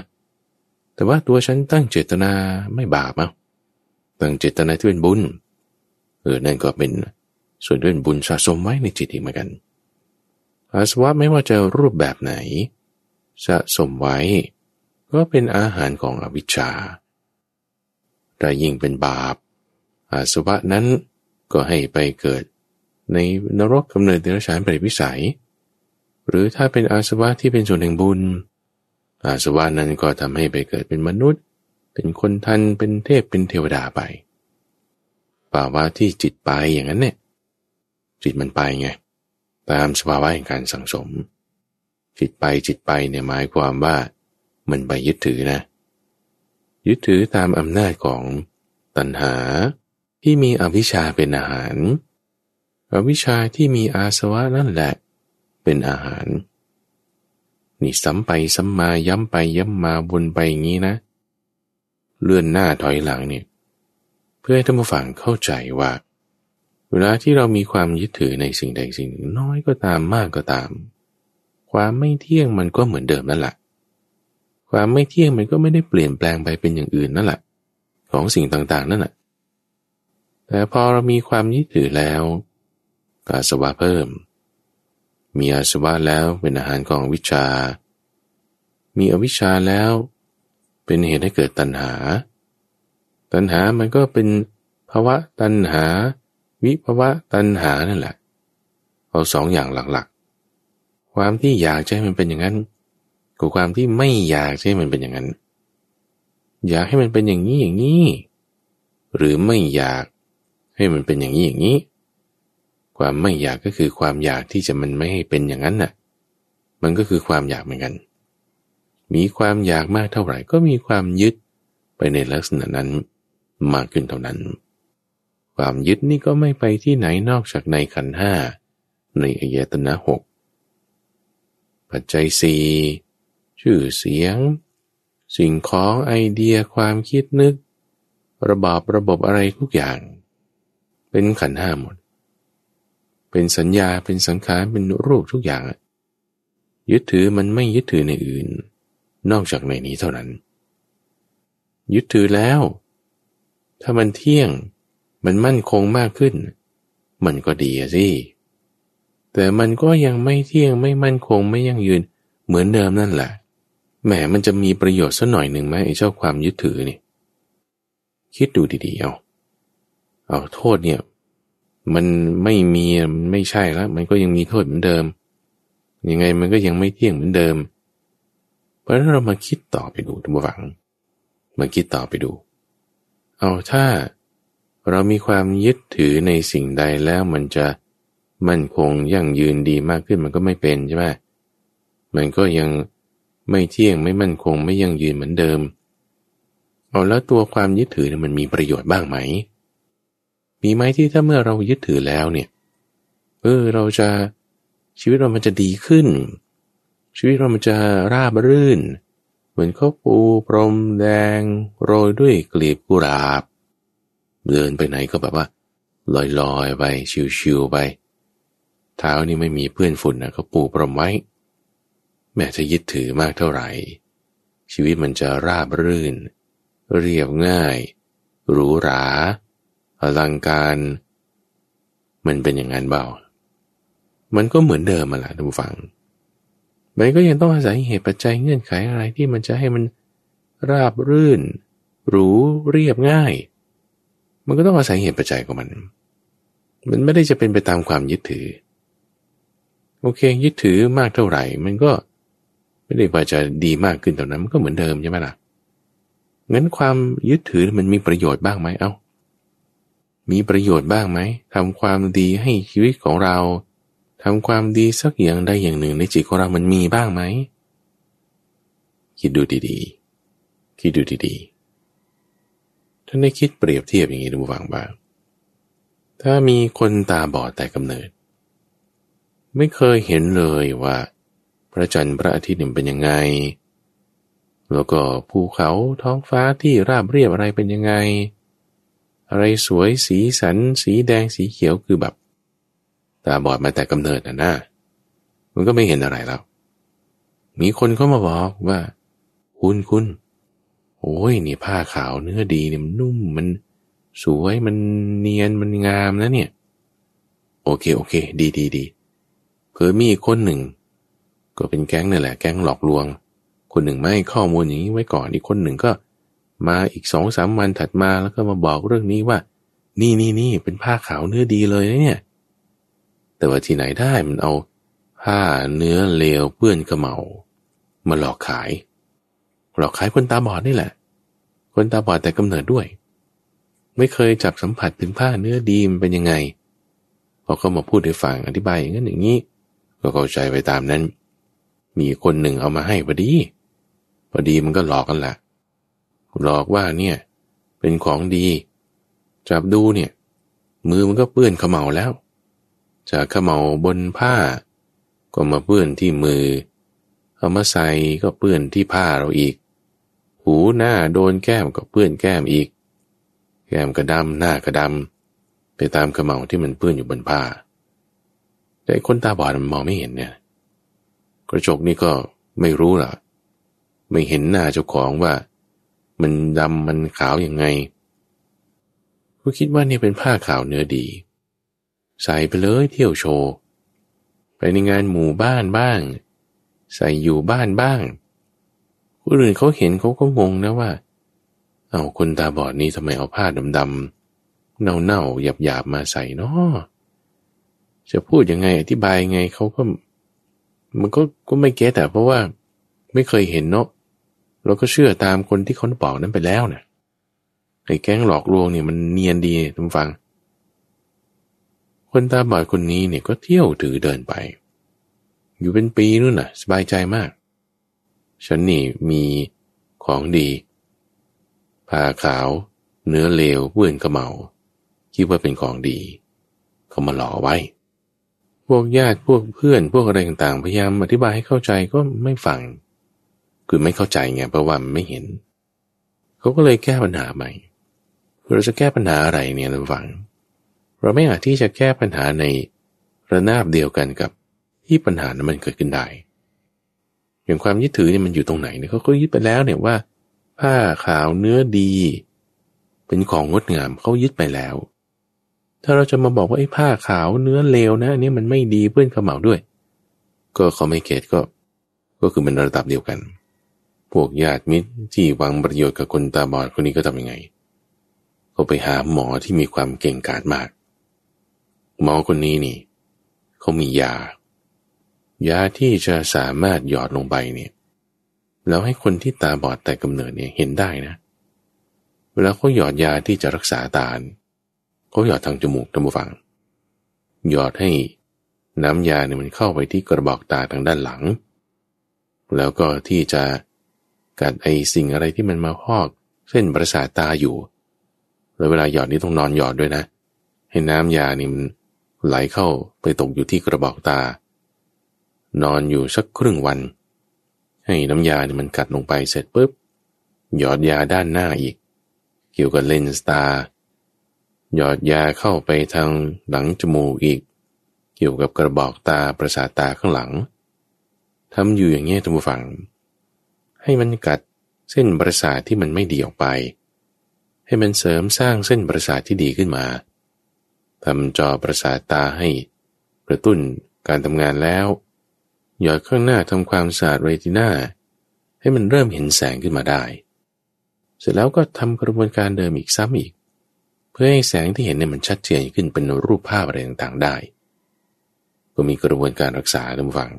แต่ว่าตัวฉันตั้งเจตนาไม่บาปอะตั้งเจตนาที่เป็นบุญเออนั่นก็เป็นส่วนที่เป็นบุญสะสมไว้ในจิตอีกเหมือนกันอาสวะไม่ว่าจะรูปแบบไหน สะสมไว้ ก็เป็นอาหารของอวิชชาแต่ยิ่งเป็นบาปอาสวะนั้น ก็ให้ไปเกิด ในนรกกำเนิดเดรัจฉานเปรตวิสัย หรือถ้าเป็นอาสวะที่เป็นส่วนแห่งบุญ อาสวะนั้นก็ทำให้ไปเกิดเป็นมนุษย์ เป็นคนทันเป็นเทพเป็นเทวดาไปป่าวะที่จิตไปอย่างนั้นเนี่ยจิตมันไปไงตามสภาวะแห่งการสังสม จิตไปจิตไปเนี่ยหมายความว่ามันไปยึดถือนะ ยึดถือตามอำนาจของตัณหา ที่มีอวิชชาเป็นอาหาร อวิชชาที่มีอาสวะนั่นแหละ เป็นอาหาร นี่ซ้ำไปซ้ำมาย้ำไปย้ำมาวนไปอย่างนี้นะ เลื่อนหน้าถอยหลังเนี่ย เพื่อให้ท่านผู้ฟังเข้าใจว่า เวลาที่เรามีความยึดถือในสิ่งใดสิ่งหนึ่งน้อยก็ตามมากก็ตาม ความไม่เที่ยงมันก็เหมือนเดิมนั่นแหละความไม่เที่ยงมันก็ไม่ได้เปลี่ยนแปลงไปเป็นอย่างอื่นนั่นแหละ ของสิ่งต่างๆนั่นแหละ แต่พอเรามีความยึดถือแล้วกาสวะเพิ่ม มีอาสวะแล้วเป็นอาหารของวิชา มีอวิชชาแล้วเป็นเหตุให้เกิดตัณหา ตัณหามันก็เป็นภาวะตัณหา วิภาวะตัณหานั่นแหละ เอาสองอย่างหลักๆ ความที่อยากให้มันเป็นอย่างนั้น กับความที่ไม่อยากให้มันเป็นอย่างนั้น อยากให้มันเป็นอย่างนี้อย่างนี้ หรือไม่อยาก ให้มันเป็นอย่างนี้อย่างนี้ ความไม่อยากก็คือความอยากที่จะมันไม่ให้เป็นอย่างนั้นน่ะ มันก็คือความอยากเหมือนกัน มีความอยากมากเท่าไหร่ ก็มีความยึดไปในลักษณะนั้นมากขึ้นเท่านั้น ความยึดนี่ก็ไม่ไปที่ไหนนอกจากในขันห้าในอายตนะหกปัจจัยสี่ชื่อเสียง สิ่งของไอเดียความคิดนึก ระบอบระบบอะไรทุกอย่าง เป็นขันห้าหมด เป็นสัญญาเป็นสังขารเป็นรูปทุกอย่าง ยึดถือมันไม่ยึดถือในอื่น นอกจากในนี้เท่านั้น ยึดถือแล้ว ถ้ามันเที่ยงมันมั่นคงมากขึ้น มันก็ดีสิ แต่มันก็ยังไม่เที่ยงไม่มั่นคงไม่ยั่งยืนเหมือนเดิมนั่นแหละแหมมันจะมีประโยชน์สักหน่อยหนึ่งไหมไอ้เจ้าความยึดถือนี่ คิดดูดีๆเอา เอาโทษเนี่ย มันไม่มีมันไม่ใช่แล้วมันก็ยังมีโทษเหมือนเดิม ยังไงมันก็ยังไม่เที่ยงเหมือนเดิม เพราะฉะนั้นเรามาคิดต่อไปดูทุกฝังมาคิดต่อไปดู เอาถ้าเรามีความยึดถือในสิ่งใดแล้วมันจะมั่นคงยั่งยืนดีมากขึ้นมันก็ไม่เป็นใช่ไหมมันก็ยังไม่เที่ยงไม่มั่นคงไม่ยั่งยืนเหมือนเดิม เอาแล้วตัวความยึดถือมันมีประโยชน์บ้างไหม มีไหมที่ถ้าเมื่อเรายึดถือแล้วเนี่ย เออเราจะชีวิตเรามันจะดีขึ้น ชีวิตเรามันจะราบรื่น เหมือนข้าวปูพรมแดง โรยด้วยกลีบกุหลาบ เดินไปไหนก็แบบว่า ลอยๆไปชิวๆไป เท้านี่ไม่มีเพื่อนฝุ่นนะเขาปูพรมไว้ แม้จะยึดถือมากเท่าไหร่ ชีวิตมันจะราบรื่น เรียบง่ายหรูหรา อลังการ มันเป็นอย่างนั้นเปล่ามันก็เหมือนเดิมมาละท่านผู้ฟัง มันก็ยังต้องอาศัยเหตุปัจจัยเงื่อนไขอะไรที่มันจะให้มันราบรื่น หรูเรียบง่าย มันก็ต้องอาศัยเหตุปัจจัยของมัน มันไม่ได้จะเป็นไปตามความยึดถือ โอเค ยึดถือมากเท่าไหร่ มันก็ไม่ได้ว่าจะดีมากขึ้นแต่นั้น มันก็เหมือนเดิมใช่ไหมล่ะ งั้นความยึดถือมันมีประโยชน์บ้างไหมเอา้า มีประโยชน์บ้างไหมทำความดีให้ชีวิตของเราทำความดีสักอย่างใดอย่างหนึ่งในจิตของเรามันมีบ้างไหม คิดดูดีๆ คิดดูดีๆ ท่านได้คิดเปรียบเทียบอย่างนี้ดูฟังบ้าง ถ้ามีคนตาบอดแต่กำเนิด ไม่เคยเห็นเลยว่า พระจันทร์พระอาทิตย์เป็นยังไง แล้วก็ภูเขาท้องฟ้าที่ราบเรียบอะไรเป็นยังไง อะไรสวยสีสัน สีแดงสีเขียวคือแบบตาบอดมาแต่กำเนิดน่ะนะมันก็ไม่เห็นอะไรแล้ว มีคนเข้ามาบอกว่า คุณคุณโอ้ยนี่ผ้าขาวเนื้อดีเนี่ยมันนุ่มมันสวยมันเนียนมันงามนะเนี่ย โอเคโอเค ดีดีดีเคยมีอีกคนหนึ่ง ก็เป็นแก๊งนี่แหละแก๊งหลอกลวง คนหนึ่งไม่ให้ข้อมูลอย่างนี้ไว้ก่อนอีกคนหนึ่งก็ มาอีกสองสามวันถัดมาแล้วก็มาบอกเรื่องนี้ว่า นี่นี่นี่เป็นผ้าขาวเนื้อดีเลยนะเนี่ย แต่ว่าที่ไหนได้มันเอาผ้าเนื้อเลวเปื้อนกระเมามาหลอกขาย หลอกขายคนตาบอดนี่แหละ คนตาบอดแต่กำเนิดด้วย ไม่เคยจับสัมผัสถึงผ้าเนื้อดีมันเป็นยังไงพอเขามาพูดให้ฟังอธิบายอย่างนั้นอย่างนี้ ก็เข้าใจไปตามนั้น มีคนหนึ่งเอามาให้พอดีพอดีมันก็หลอกกันแหละ หลอกว่าเนี่ย เป็นของดี จับดูเนี่ย มือมันก็เปื้อนขมเหลาแล้ว จากขมเหลาบนผ้า ก็มาเปื้อนที่มือ เอามาใส่ก็เปื้อนที่ผ้าเราอีก หูหน้าโดนแก้มก็เปื้อนแก้มอีก แก้มกระดำหน้ากระดำไปตามขมเหลาที่มันเปื้อนอยู่บนผ้า แต่คนตาบอดมันมองไม่เห็นเนี่ย กระจกนี่ก็ไม่รู้ล่ะ ไม่เห็นหน้าเจ้าของว่า มันดำมันขาวยังไงก็คิดว่านี่เป็นผ้าขาวเนื้อดี ใส่ไปเลยเที่ยวโชว์ไปในงานหมู่บ้านบ้าง ใส่อยู่บ้านบ้างคนอื่นเขาเห็นเขาก็งงนะว่า เอาคนตาบอดนี้ทำไมเอาผ้าดำๆเน่าๆหยาบๆมาใส่เนาะจะพูดยังไงอธิบายยังไงเขาก็ มันก็ก็ไม่เก็ตแต่เพราะว่าไม่เคยเห็นเนาะ เราก็เชื่อตามคนที่เขาบอกนั้นไปแล้วเนะ่ยไอ้แก๊งหลอกลวงเนี่ยมันเนียนดีทุกฟัง คนตาบอดคนนี้เนี่ยก็เที่ยวถือเดินไป อยู่เป็นปีนู่นน่ะ สบายใจมาก ฉันนี่มีของดีผ้าขาว เนื้อเลวเปื้อนกระเมาคิดว่าเป็นของดี เขามาหล่อไว้ พวกญาติพวกเพื่อนพวกอะไรต่างๆ พยายามอธิบายให้เข้าใจก็ไม่ฟัง คือไม่เข้าใจไงเพราะว่ามันไม่เห็น เขาก็เลยแก้ปัญหาใหม่เราจะแก้ปัญหาอะไรเนี่ยเราฟัง เราไม่อาจที่จะแก้ปัญหาในระนาบเดียวกันกับที่ปัญหานั้นมันเกิดขึ้นได้ อย่างความยึดถือเนี่ยมันอยู่ตรงไหนเนี่ยเขาก็ยึดไปแล้วเนี่ยว่า ผ้าขาวเนื้อดี เป็นของงดงามเขายึดไปแล้ว ถ้าเราจะมาบอกว่าไอ้ผ้าขาวเนื้อเลวนะอันนี้มันไม่ดีเพื่อนขาเหมาด้วย ก็เขาไม่เกตก็ ก็คือเป็นระดับเดียวกัน พวกญาติมิตรที่หวังประโยชน์กับคนตาบอดคนนี้ก็ทำยังไง เขาไปหาหมอที่มีความเก่งกาจมาก หมอคนนี้นี่ เขามียา ยาที่จะสามารถหยอดลงไปเนี่ยแล้วให้คนที่ตาบอดแต่กำเนิดเนี่ยเห็นได้นะ เวลาเขาหยอดยาที่จะรักษาตาเขาหยอดทางจมูกทางบูฟัง หยอดให้น้ำยาเนี่ยมันเข้าไปที่กระบอกตาทางด้านหลัง แล้วก็ที่จะ กัดไอสิ่งอะไรที่มันมาพอกเส้นประสาทตาอยู่ แล้วเวลาหยอดนี่ต้องนอนหยอดด้วยนะ ให้น้ำยานี่มันไหลเข้าไปตกอยู่ที่กระบอกตา นอนอยู่สักครึ่งวัน ให้น้ำยาเนี่ยมันกัดลงไปเสร็จปุ๊บหยอดยาด้านหน้าอีก เกี่ยวกับเลนส์ตา หยอดยาเข้าไปทางหลังจมูกอีก เกี่ยวกับกระบอกตาประสาทตาข้างหลังทำอยู่อย่างเงี้ยท่านผู้ฟัง ให้มันกัดเส้นประสาทที่มันไม่ดีออกไป ให้มันเสริมสร้างเส้นประสาทที่ดีขึ้นมาทำจอประสาทตาให้กระตุ้นการทำงานแล้ว หยอดข้างหน้าทำความสะอาดเรติน่าให้มันเริ่มเห็นแสงขึ้นมาได้ เสร็จแล้วก็ทำกระบวนการเดิมอีกซ้ำอีก เพื่อให้แสงที่เห็นเนี่ยมันชัดเจนขึ้นเป็นรูปภาพอะไรต่างๆได้ ก็มีกระบวนการรักษาท่านฟัง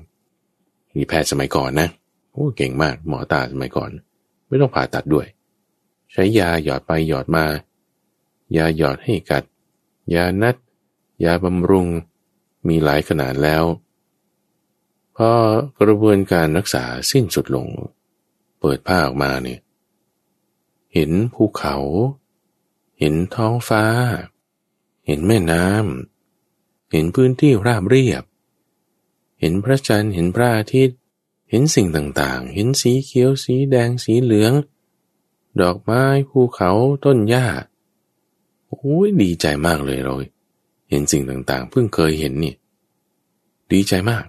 มีแพทย์สมัยก่อนนะ โอ้เก่งมากหมอตาสมัยก่อน ไม่ต้องผ่าตัดด้วย ใช้ยาหยอดไปหยอดมา ยาหยอดให้กัด ยานัด ยาบำรุง มีหลายขนาดแล้วพอกระบวนการรักษาสิ้นสุดลง เปิดผ้าออกมาเนี่ยเห็นภูเขา เห็นท้องฟ้า เห็นแม่น้ำเห็นพื้นที่ราบเรียบ เห็นพระจันทร์เห็นพระอาทิตย์ เห็นสิ่งต่างๆ เห็นสีเขียว สีแดง สีเหลือง ดอกไม้ ภูเขา ต้นหญ้า โอ้ยดีใจมากเลยเรา เห็นสิ่งต่างๆ เพิ่งเคยเห็นนี่ ดีใจมาก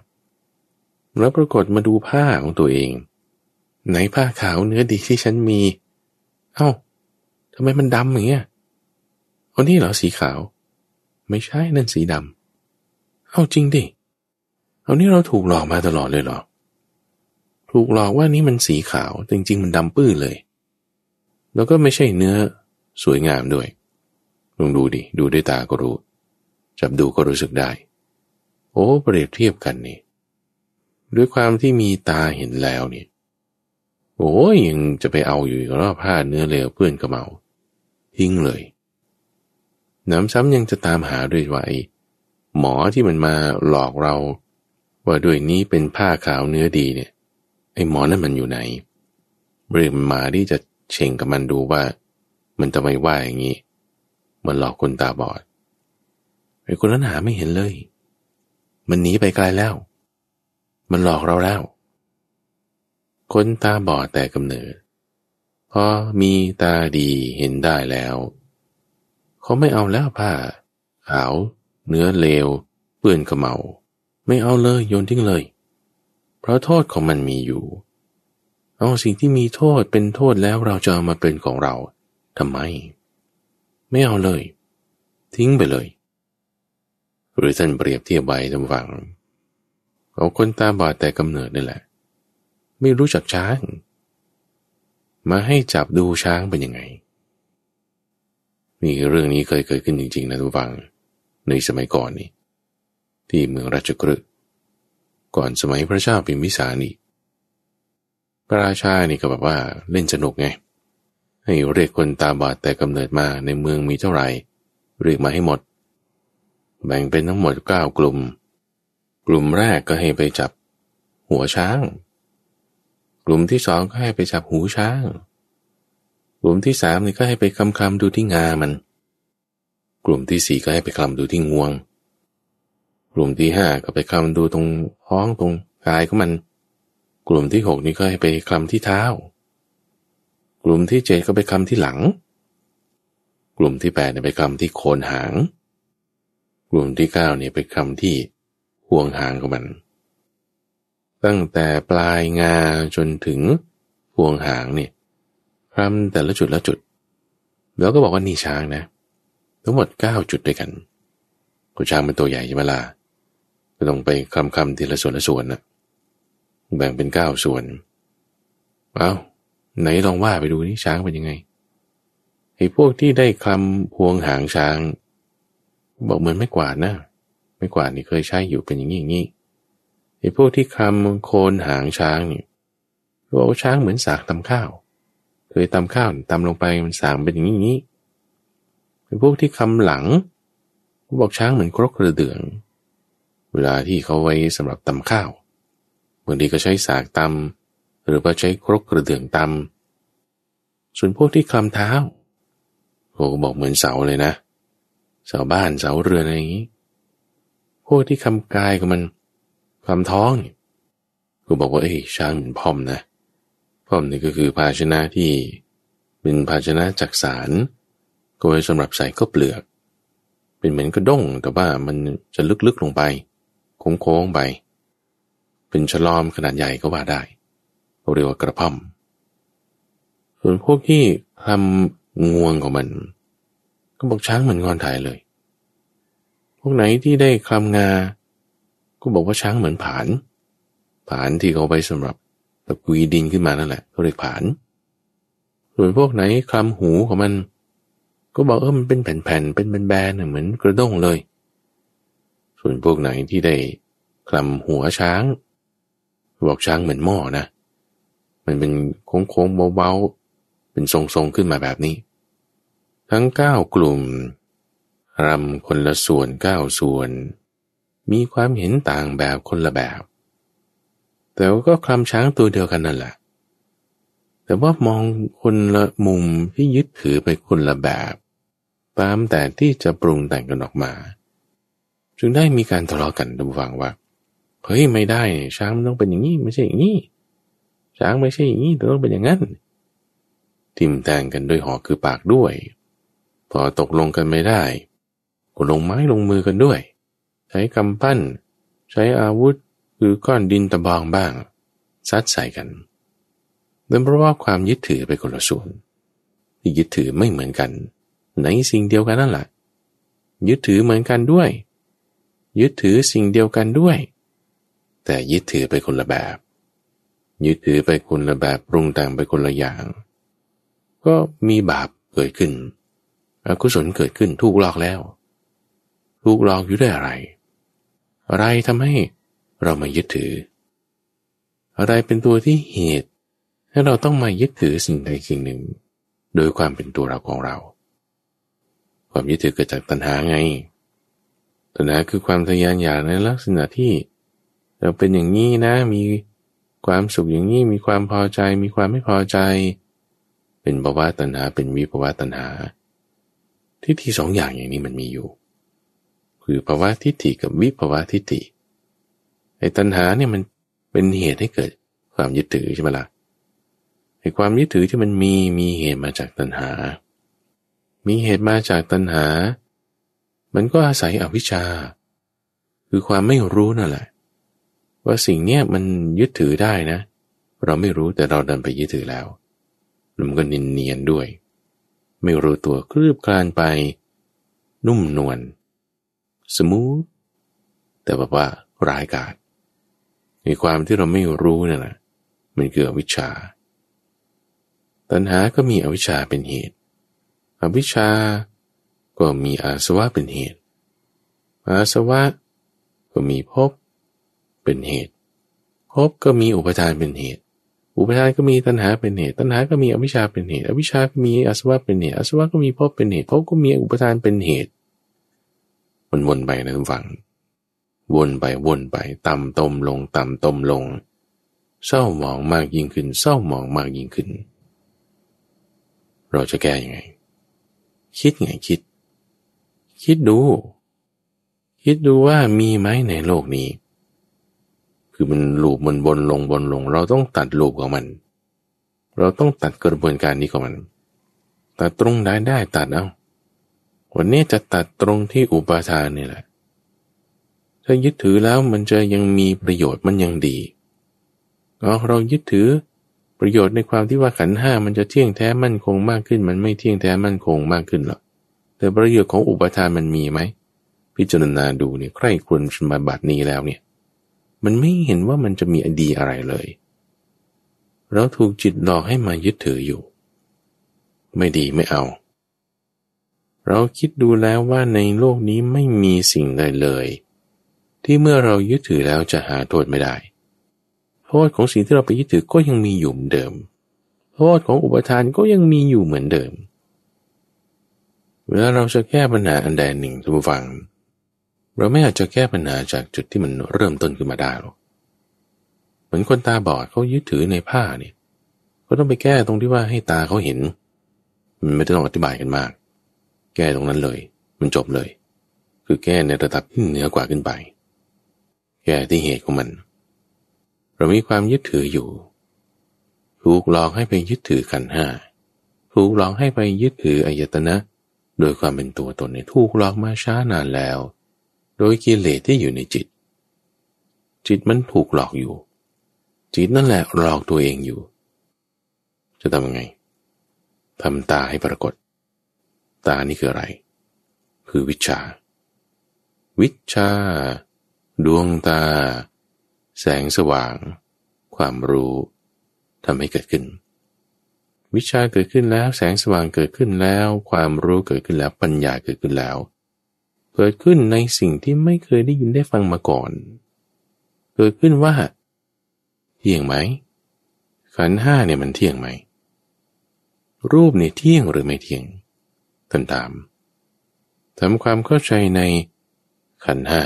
แล้วปรากฏมาดูผ้าของตัวเอง ไหนผ้าขาวเนื้อดีที่ฉันมี เอา้าทำไมมันดำอย่างเงี้ยคนนี้เหรอสีขาว ไม่ใช่นั่นสีดำ เอาจริงดิ เอานี่เราถูกหลอกมาตลอดเลยเหรอ ถูกหลอกว่านี่มันสีขาวจริงๆมันดำปื้นเลย แล้วก็ไม่ใช่เนื้อสวยงามด้วยลองดูดิดูด้วยตาก็รู้ จับดูก็รู้สึกได้ โอ้เปรียบเทียบกันนี่ด้วยความที่มีตาเห็นแล้วนี่โอ้ยยังจะไปเอาอยู่ก็รอบผ้าเนื้อเลวเพื่อนกระเมาทิ้งเลยน้ำซ้ำยังจะตามหาด้วยว่าไอ้หมอที่มันมาหลอกเรา ว่าด้วยนี้เป็นผ้าขาวเนื้อดีเนี่ย ไอ้หมอนั่นมันอยู่ไหนเรียกมันมาที่จะเช่งกับมันดูว่า มันจะไมว่าอย่างนี้ มันหลอกคนตาบอดไอ้คนนั้นหาไม่เห็นเลย มันหนีไปไกลแล้ว มันหลอกเราแล้ว คนตาบอดแต่กำเนิดพอมีตาดีเห็นได้แล้ว เขาไม่เอาแล้วผ้าขาวเนื้อเลวเปื้อนขมเมา ไม่เอาเลยโยนทิ้งเลย เพราะโทษของมันมีอยู่เอาสิ่งที่มีโทษเป็นโทษแล้วเราจะเอามาเป็นของเราทำไม ไม่เอาเลย ทิ้งไปเลย หรือท่านเปรียบเทียบไว้ทำฟัง เอาคนตาบอดแต่กำเนิดนี่แหละ ไม่รู้จักช้าง มาให้จับดูช้างเป็นยังไงนี่เรื่องนี้เคยเกิดขึ้นจริงๆนะทุกฟัง ในสมัยก่อนนี่ ที่เมืองราชกฤห์ ก่อนสมัยพระเจ้าพิมพิสารนี่พระราชานี่ก็แบบว่าเล่นสนุกไง ให้เรียกคนตาบอดแต่กำเนิดมาในเมืองมีเท่าไหร่ เรียกมาให้หมด แบ่งเป็นทั้งหมดเก้ากลุ่ม กลุ่มแรกก็ให้ไปจับหัวช้าง กลุ่มที่สองก็ให้ไปจับหูช้าง กลุ่มที่สามนี่ก็ให้ไปคำคำดูที่งามัน กลุ่มที่สี่ก็ให้ไปคลำดูที่งวง กลุ่มที่ห้าก็ไปคลำดูตรงท้องตรงกายของมัน กลุ่มที่หกนี่ก็ให้ไปคลำที่เท้า กลุ่มที่เจ็ดก็ไปคลำที่หลัง กลุ่มที่แปดเนี่ยไปคลำที่โคนหาง กลุ่มที่เก้าเนี่ยไปคลำที่ห่วงหางของมัน ตั้งแต่ปลายงาจนถึงห่วงหางเนี่ยคลำแต่ละจุดละจุด แล้วก็บอกว่านี่ช้างนะ ทั้งหมดเก้าจุดด้วยกันกูช้างมันตัวใหญ่ใช่ไหมล่ะ ก็ต้องไปคำคำทีละส่วนละส่วนนะแบ่งเป็นเก้าส่วน เอาไหนลองว่าไปดูนี่ช้างเป็นยังไงไอ้พวกที่ได้คำพวงหางช้าง บอกเหมือนไม่กวาดนะไม่กวาดนี่เคยใช้อยู่เป็นอย่างนี้อย่างนี้ไอ้พวกที่คำโคนหางช้างนี่บอกช้างเหมือนสากตำข้าว เคยตำข้าวตำลงไปมันสางเป็นอย่างนี้อย่างนี้ไอ้พวกที่คำหลัง บอกช้างเหมือนครกกระเดื่อง เวลาที่เขาไว้สำหรับตำข้าวบางทีก็ใช้สากตำหรือว่าใช้ครกกระเดื่องตำส่วนพวกที่คลำเท้าโอ้บอกเหมือนเสาเลยนะ เสาบ้านเสาเรือนอะไรอย่างนี้ พวกที่คำกายกับมันคลำท้องก็บอกว่าเอ้ยช้างเหมือนพ่อมนะ พ่อมนี่ก็คือภาชนะที่เป็นภาชนะจักสารก็ไว้สำหรับใส่ข้าวเปลือก เป็นเหมือนกระด้งแต่ว่ามันจะลึกๆลงไป โค้งๆไป เป็นฉลอมขนาดใหญ่ก็ว่าได้เรียกว่ากระพ่อม ส่วนพวกที่ทำงวงของมัน ก็บอกช้างเหมือนงอนถ่ายเลย พวกไหนที่ได้คลำงา ก็บอกว่าช้างเหมือนผาน ผานที่เขาไปสำหรับตะกุยดินขึ้นมานั่นแหละเขาเรียกผาน ส่วนพวกไหนคลำหูของมัน ก็บอกเออมันเป็นแผ่นๆ เป็นแบนๆเหมือนกระด้งเลย ส่วนพวกไหนที่ได้คลำหัวช้าง บอกช้างเหมือนหม้อนะ มันเป็นโค้งๆเบาๆ เป็นทรงๆขึ้นมาแบบนี้ ทั้งเก้ากลุ่มรำคนละส่วนเก้าส่วน มีความเห็นต่างแบบคนละแบบ แต่ก็คลำช้างตัวเดียวกันนั่นแหละ แต่ว่ามองคนละมุมที่ยึดถือไปคนละแบบ ตามแต่ที่จะปรุงแต่งกันออกมา จึงได้มีการทะเลาะกันดูฟังว่าเฮ้ยไม่ได้ช้างมันต้องเป็นอย่างนี้ไม่ใช่อย่างนี้ช้างไม่ใช่อย่างนี้ต้องเป็นอย่างนั้นทิมแทงกันด้วยหอคือปากด้วย พอตกลงกันไม่ได้ก็ลงไม้ลงมือกันด้วย ใช้กำปั้น ใช้อาวุธคือก้อนดินตะบองบ้างซัดใส่กันเป็นเพราะว่าความยึดถือไปคนละส่วนที่ยึดถือไม่เหมือนกัน ในสิ่งเดียวกันนั่นแหละยึดถือเหมือนกันด้วย ยึดถือสิ่งเดียวกันด้วย แต่ยึดถือไปคนละแบบ ยึดถือไปคนละแบบปรุงแต่งไปคนละอย่าง ก็มีบาปเกิดขึ้น อกุศลเกิดขึ้นถูกหลอกแล้ว ถูกหลอกอยู่ด้วยอะไร อะไรทำให้เรามายึดถือ อะไรเป็นตัวที่เหตุให้เราต้องมายึดถือสิ่งใดสิ่งหนึ่ง โดยความเป็นตัวเราของเรา ความยึดถือเกิดจากตัณหาไง ตัณหาคือความทะยานอยากในลักษณะที่เราเป็นอย่างนี้นะมีความสุขอย่างนี้มีความพอใจ มีความไม่พอใจ เป็นภาวะตัณหาเป็นวิภาวะตัณหา ทิฏฐิสองอย่างอย่างนี้มันมีอยู่ คือภาวะทิฏฐิกับวิภาวะทิฏฐิไอ้ตัณหาเนี่ยมันเป็นเหตุให้เกิดความยึดถือใช่ไหมละ่ะไอ้ความยึดถือที่มันมีมีเหตุมาจากตัณหา มีเหตุมาจากตัณหา มันก็อาศัยอวิชชา คือความไม่รู้นั่นแหละ ว่าสิ่งเนี้ยมันยึดถือได้นะ เราไม่รู้แต่เราดันไปยึดถือแล้วมันก็เนียนเนียนด้วย ไม่รู้ตัวคืบคลานไป นุ่มนวล smooth แต่แบบว่าร้ายกาจในความที่เราไม่รู้นั่นแหละมันคืออวิชชา ตัณหาก็มีอวิชชาเป็นเหตุ อวิชชา ก็มีอาสวะเป็นเหตุ อาสวะ ก็มีภพเป็นเหตุภพก็มีอุปทานเป็นเหตุ อุปทานก็มีตัณหาเป็นเหตุ ตัณหาก็มีอวิชชาเป็นเหตุ อวิชชาก็มีอาสวะเป็นเหตุ อาสวะก็มีภพเป็นเหตุภพก็มีอุปทานเป็นเหตุ มันวนไปนะทุกฝัง วนไปวนไปต่ำตมลงต่ำตมลง เศร้าหมองมากยิ่งขึ้น เศร้าหมองมากยิ่งขึ้น เราจะแก้ยังไง คิดไงคิด คิดดู คิดดูว่ามีไหมในโลกนี้ คือมันลูปมันบนลงบนลง เราต้องตัดลูปของมัน เราต้องตัดกระบวนการนี้ของมันตัดตรงได้ได้ตัดเอาวันนี้จะตัดตรงที่อุปาทานนี่แหละ ถ้ายึดถือแล้วมันจะยังมีประโยชน์มันยังดีเรายึดถือประโยชน์ในความที่ว่าขันห้ามันจะเที่ยงแท้มั่นคงมากขึ้น มันไม่เที่ยงแท้มั่นคงมากขึ้นหรอก แต่ประโยชน์ของอุปทานมันมีไหม พิจารณาดูเนี่ยใครควรสมาบัตินี้แล้วเนี่ย มันไม่เห็นว่ามันจะมีอดีอะไรเลย เราถูกจิตหลอกให้มายึดถืออยู่ ไม่ดีไม่เอา เราคิดดูแล้วว่าในโลกนี้ไม่มีสิ่งใดเลย ที่เมื่อเรายึดถือแล้วจะหาโทษไม่ได้ โทษของสิ่งที่เราไปยึดถือก็ยังมีอยู่เหมือนเดิม โทษของอุปทานก็ยังมีอยู่เหมือนเดิม เวลาเราจะแก้ปัญหาอันใดหนึ่งทุกฝัง เราไม่อาจจะแก้ปัญหาจากจุดที่มันเริ่มต้นขึ้นมาได้หรอกเหมือนคนตาบอดเขายึดถือในผ้าเนี่ยก็ต้องไปแก้ตรงที่ว่าให้ตาเขาเห็น มันไม่ต้องอธิบายกันมาก แก้ตรงนั้นเลย มันจบเลย คือแก้ในระดับที่เหนือกว่าขึ้นไป แก้ที่เหตุของมัน เรามีความยึดถืออยู่ ถูกหลอกให้ไปยึดถือขันห้าถูกหลอกให้ไปยึดถืออายตนะ โดยความเป็นตัวตนเนี่ยถูกหลอกมาช้านานแล้ว โดยกิเลสที่อยู่ในจิต จิตมันถูกหลอกอยู่ จิตนั่นแหละหลอกตัวเองอยู่ จะทำยังไงทำตาให้ปรากฏ ตานี่คืออะไร คือวิชา วิชา ดวงตา แสงสว่าง ความรู้ทำให้เกิดขึ้น วิชาเกิดขึ้นแล้ว แสงสว่างเกิดขึ้นแล้ว ความรู้เกิดขึ้นแล้วปัญญาเกิดขึ้นแล้ว เกิดขึ้นในสิ่งที่ไม่เคยได้ยินได้ฟังมาก่อน เกิดขึ้นว่า เที่ยงไหม ขันห้าเนี่ยมันเที่ยงไหม รูปเนี่ยเที่ยงหรือไม่เที่ยงท่านถามทำความเข้าใจในขันห้า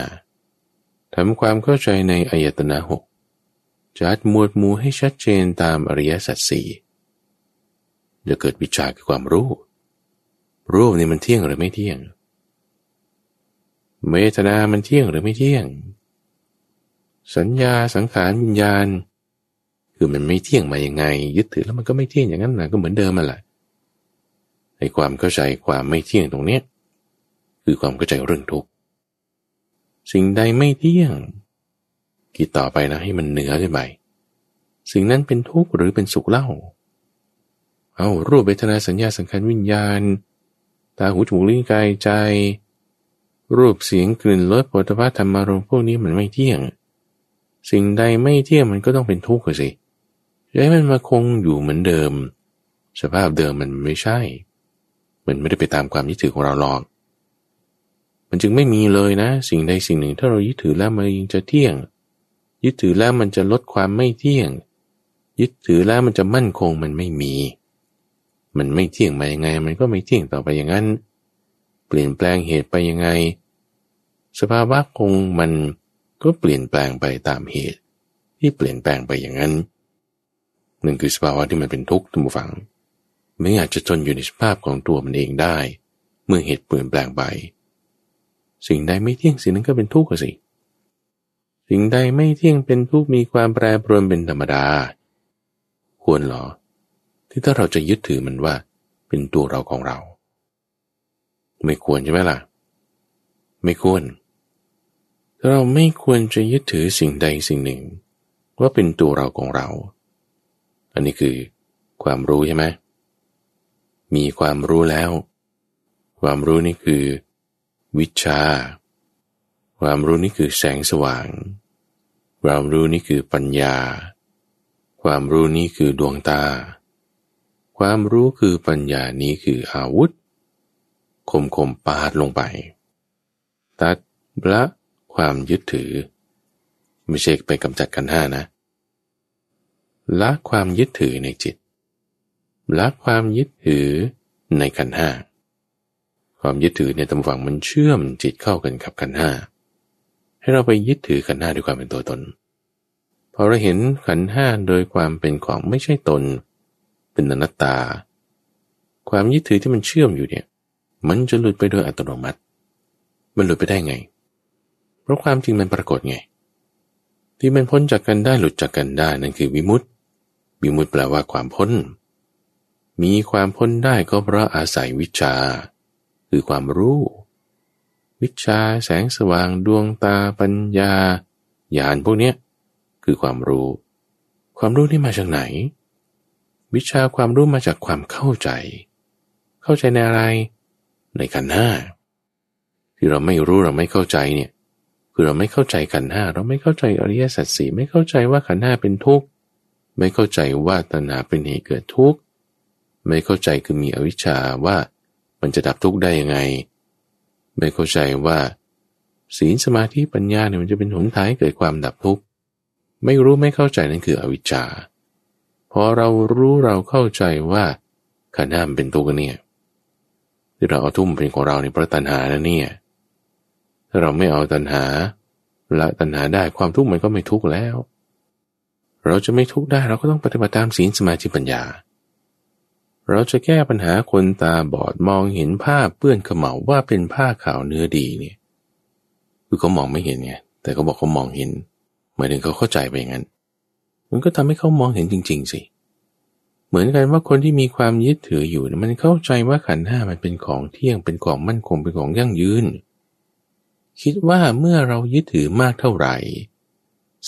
ทำความเข้าใจในอายตนะหกจัดหมวดหมู่ให้ชัดเจนตามอริยสัจสี่ จะเกิดวิชาคือความรู้ รูปนี่มันเที่ยงหรือไม่เที่ยงเมตนา มันเที่ยงหรือไม่เที่ยง สัญญาสังขารวิญญาณ คือมันไม่เที่ยงมาอย่างไง ยึดถือแล้วมันก็ไม่เที่ยงอย่างนั้นนะก็เหมือนเดิมมาแหละในความเข้าใจความไม่เที่ยงตรงเนี้ยคือความเข้าใจเรื่องทุกข์สิ่งใดไม่เที่ยงคิดต่อไปนะให้มันเหนือขึ้นไปสิ่งนั้นเป็นทุกข์หรือเป็นสุขเล่า เอารูปเวทนาสัญญาสังขารวิญญาณ ตาหูจมูกลิ้นกายใจ รูปเสียงกลิ่นรสปุถะธรรมารมพวกนี้มันไม่เที่ยง สิ่งใดไม่เที่ยงมันก็ต้องเป็นทุกข์สิจะให้มันมาคงอยู่เหมือนเดิม สภาพเดิมมันไม่ใช่ มันไม่ได้ไปตามความยึดถือของเราหรอก มันจึงไม่มีเลยนะ สิ่งใดสิ่งหนึ่ง ถ้าเรายึดถือแล้วมันยังจะเที่ยง ยึดถือแล้วมันจะลดความไม่เที่ยง ยึดถือแล้วมันจะมั่นคงมันไม่มี มันไม่เที่ยงมายังไง มันก็ไม่เที่ยงต่อไปอย่างนั้น เปลี่ยนแปลงเหตุไปยังไง สภาวะคงมันก็เปลี่ยนแปลงไปตามเหตุ ที่เปลี่ยนแปลงไปอย่างนั้นหนึ่งคือสภาวะที่มันเป็นทุกข์ทุกฝัง ไม่อาจจะทนอยู่ในสภาพของตัวมันเองได้ เมื่อเหตุเปลี่ยนแปลงไป สิ่งใดไม่เที่ยงสิ่งนั้นก็เป็นทุกข์สิ สิ่งใดไม่เที่ยงเป็นทุกข์มีความแปรปรวนเป็นธรรมดา ควรหรอ ที่ถ้าเราจะยึดถือมันว่า เป็นตัวเราของเรา ไม่ควรใช่ไหมล่ะ ไม่ควร เราไม่ควรจะยึดถือสิ่งใดสิ่งหนึ่ง ว่าเป็นตัวเราของเรา อันนี้คือ ความรู้ใช่ไหมมีความรู้แล้ว ความรู้นี่คือ วิชา ความรู้นี้คือแสงสว่าง ความรู้นี้คือปัญญา ความรู้นี้คือดวงตา ความรู้คือปัญญานี้คืออาวุธ คมคมปาดลงไป ตัดละความยึดถือ ไม่ใช่ไปกำจัดกันห้านะ ละความยึดถือในจิต ละความยึดถือในขันห้าความยึดถือเนี่ยตำฝังมันเชื่อมจิตเข้ากันกับขันห้าให้เราไปยึดถือขันห้าด้วยความเป็นตัวตนพอเราเห็นขันห้าโดยความเป็นของไม่ใช่ตน เป็นอนัตตา ความยึดถือที่มันเชื่อมอยู่เนี่ย มันจะหลุดไปโดยอัตโนมัติ มันหลุดไปได้ไง เพราะความจริงมันปรากฏไง ที่มันพ้นจากกันได้หลุดจากกันได้นั่นคือวิมุตติวิมุตติแปลว่าความพ้น มีความพ้นได้ก็เพราะอาศัยวิชา คือความรู้ วิชาแสงสว่างดวงตาปัญญาญาณพวกเนี้ยคือความรู้ ความรู้นี่มาจากไหน วิชาความรู้มาจากความเข้าใจ เข้าใจในอะไร ในขันห้าที่เราไม่รู้เราไม่เข้าใจเนี่ย คือเราไม่เข้าใจขันห้าเราไม่เข้าใจอริยสัจสี่ไม่เข้าใจว่าขันห้าเป็นทุกข์ ไม่เข้าใจว่าตัณหาเป็นเหตุเกิดทุกข์ ไม่เข้าใจคือมีอวิชชาว่ามันจะดับทุกข์ได้ยังไง ไม่เข้าใจว่าศีลสมาธิปัญญาเนี่ยมันจะเป็นหนทางให้เกิดความดับทุกข์ ไม่รู้ไม่เข้าใจนั่นคืออวิชชา อเรารู้เราเข้าใจว่าขันห้ามเป็นทุกข์เนี่ยที่เราเอาทุ่มเป็นของเราในพระตัณหานะเนี่ยถ้าเราไม่เอาตัณหาละตัณหาได้ความทุกข์มันก็ไม่ทุกข์แล้ว เราจะไม่ทุกข์ได้เราก็ต้องปฏิบัติตามศีลสมาธิปัญญา เราจะแก้ปัญหาคนตาบอดมองเห็นผ้าเปื้อนขมเหลาว่าเป็นผ้าขาวเนื้อดีเนี่ยคือเขามองไม่เห็นไงแต่เขาบอกเขามองเห็นหมายถึงเขาเข้าใจไปอย่างนั้น มันก็ทำให้เขามองเห็นจริง ๆ สิ เหมือนกันว่าคนที่มีความยึดถืออยู่ มันเข้าใจว่าขันห้ามันเป็นของเที่ยงเป็นของมั่นคงเป็นของยั่งยืน คิดว่าเมื่อเรายึดถือมากเท่าไหร่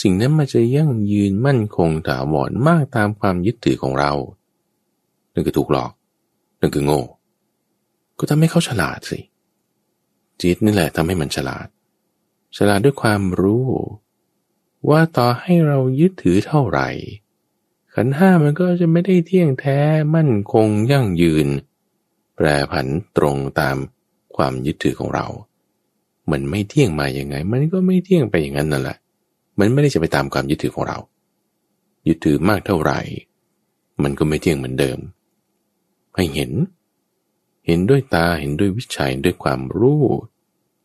สิ่งนั้นมันจะยั่งยืนมั่นคงถาวรมากตามความยึดถือของเรานั่นคือถูกหลอกนั่นคือโง่ ก็ทำให้เขาฉลาดสิจิตนี่แหละทำให้มันฉลาด ฉลาดด้วยความรู้ ว่าต่อให้เรายึดถือเท่าไหร่ ขันห้ามันก็จะไม่ได้เที่ยงแท้มั่นคงยั่งยืน แปรผันตรงตามความยึดถือของเรา มันไม่เที่ยงมาอย่างไง มันก็ไม่เที่ยงไปอย่างนั้นนั่นแหละ มันไม่ได้จะไปตามความยึดถือของเรา ยึดถือมากเท่าไหร่ มันก็ไม่เที่ยงเหมือนเดิม ให้เห็น เห็นด้วยตา เห็นด้วยวิชัยด้วยความรู้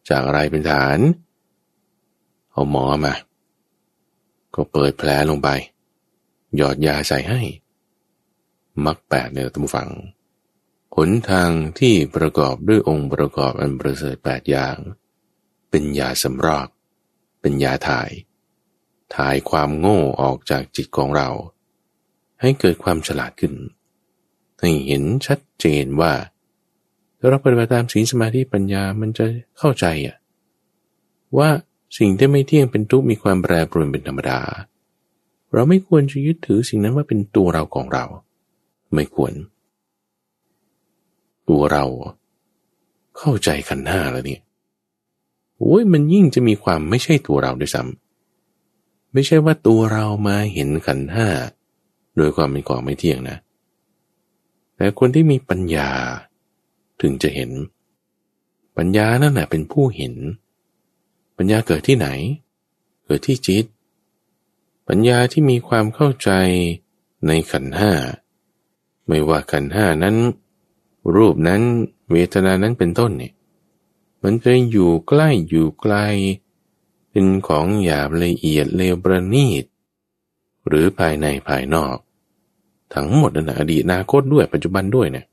จากอะไรเป็นฐาน เอาหมอมา ก็เปิดแผลลงไป หยอดยาใส่ให้ มักแปดเนี่ยตั้งฟัง หนทางที่ประกอบด้วยองค์ประกอบอันประเสริฐแปดอย่าง เป็นยาสำรอก เป็นยาถ่าย ถ่ายความโง่ออกจากจิตของเรา ให้เกิดความฉลาดขึ้น ให้เห็นชัดเจนว่าถ้าเราปฏิบัติตามศีลสมาธิปัญญามันจะเข้าใจอะว่า สิ่งที่ไม่เที่ยงเป็นทุกข์มีความแปรปรวนเป็นธรรมดา เราไม่ควรจะยึดถือสิ่งนั้นว่าเป็นตัวเราของเรา ไม่ควร ตัวเรา เข้าใจขันห้าแล้วเนี่ยโอ้ยมันยิ่งจะมีความไม่ใช่ตัวเราด้วยซ้ำไม่ใช่ว่าตัวเรามาเห็นขันห้า โดยความเป็นของไม่เที่ยงนะ แต่คนที่มีปัญญา ถึงจะเห็น ปัญญานั่นแหละเป็นผู้เห็น ปัญญาเกิดที่ไหน เกิดที่จิต ปัญญาที่มีความเข้าใจในขันห้า ไม่ว่าขันห้านั้น รูปนั้นเวทนานั้นเป็นต้นเนี่ยมันจะอยู่ใกล้อยู่ไกล เป็นของหยาบละเอียดเลวประณีต หรือภายในภายนอก ทั้งหมดนะอดีตอนาคตด้วยปัจจุบันด้วยเนี่ย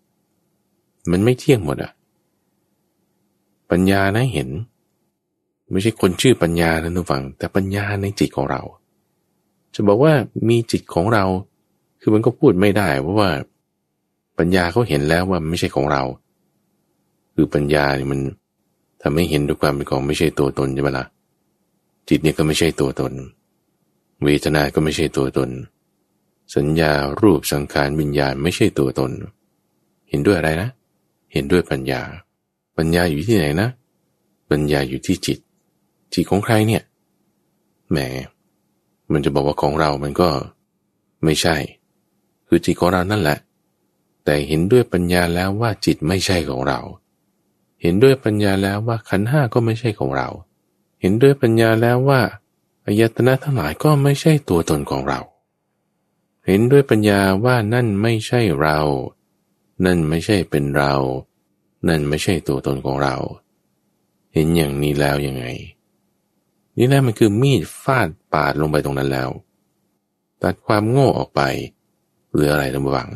มันไม่เที่ยงหมดอะปัญญานะเห็น ไม่ใช่คนชื่อปัญญานะทุกฝัง แต่ปัญญาในจิตของเรา จะบอกว่ามีจิตของเรา คือมันก็พูดไม่ได้ เพราะว่า ปัญญาเขาเห็นแล้วว่าไม่ใช่ของเรา คือปัญญาเนี่ยมันทำให้เห็นด้วยความเป็นของไม่ใช่ตัวตนใช่ไหมละ่ะจิตเนี่ยก็ไม่ใช่ตัวตน เวทนา ก็ไม่ใช่ตัวตน สัญญารูปสังขารวิญญาณไม่ใช่ตัวตน เห็นด้วยอะไรนะ เห็นด้วยปัญญา ปัญญาอยู่ที่ไหนนะ ปัญญาอยู่ที่จิต จิตของใครเนี่ย แหม มันจะบอกว่าของเรามันก็ไม่ใช่ คือจิตของเรานั่นแหละ แต่เห็นด้วยปัญญาแล้วว่าจิตไม่ใช่ของเรา เห็นด้วยปัญญาแล้วว่าขันห้าก็ไม่ใช่ของเรา เห็นด้วยปัญญาแล้วว่าอายตนะทั้งหลายก็ไม่ใช่ตัวตนของเรา เห็นด้วยปัญญาว่านั่นไม่ใช่เรา นั่นไม่ใช่เป็นเรา นั่นไม่ใช่ตัวตนของเรา เห็นอย่างนี้แล้วยังไง นี่แหละมันคือมีดฟาดปาดลงไปตรงนั้นแล้ว ตัดความโง่ออกไป เหลืออะไรตั้งฟัง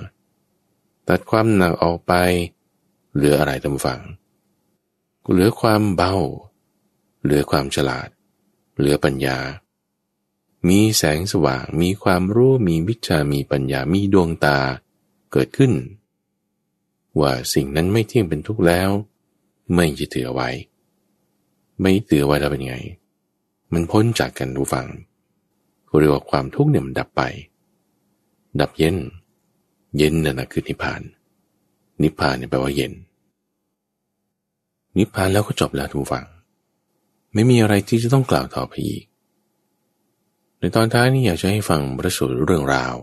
ตัดความหนักออกไป เหลืออะไรตั้งฟัง เหลือความเบา เหลือความฉลาด เหลือปัญญา มีแสงสว่าง มีความรู้ มีวิชา มีปัญญา มีดวงตาเกิดขึ้น ว่าสิ่งนั้นไม่เที่ยงเป็นทุกข์แล้ว ไม่ยึดถือไว้ ไม่ถือไว้แล้วเป็นไง มันพ้นจากกันดูฟังเรียกว่าความทุกข์เนี่ยมันดับไป ดับเย็น เย็นนั่นนะคือนิพพาน นิพพานเนี่ยแปลว่าเย็น นิพพานแล้วก็จบแล้วทุกฝัง ไม่มีอะไรที่จะต้องกล่าวต่อไปอีก ในตอนท้ายนี้อยากจะให้ฟังประสูตรเรื่องราว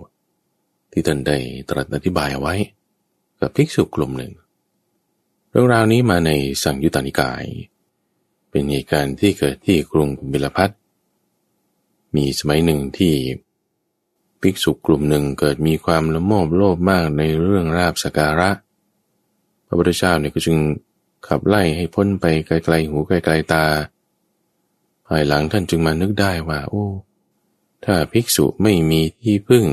ที่ท่านได้ตรัสอธิบายเอาไว้ กับภิกษุกลุ่มหนึ่ง เรื่องราวนี้มาในสังยุตตานิกาย เป็นเหตุการณ์ที่เกิดที่กรุงบิลพัทมีสมัยหนึ่งที่ภิกษุกลุ่มหนึ่งเกิดมีความละโมบโลภมากในเรื่องราบสการะ พระพุทธเจ้าเนี่ยก็จึงขับไล่ให้พ้นไปไกลๆหูไกลๆตา ภายหลังท่านจึงมานึกได้ว่า โอ้ ถ้าภิกษุไม่มีที่พึ่ง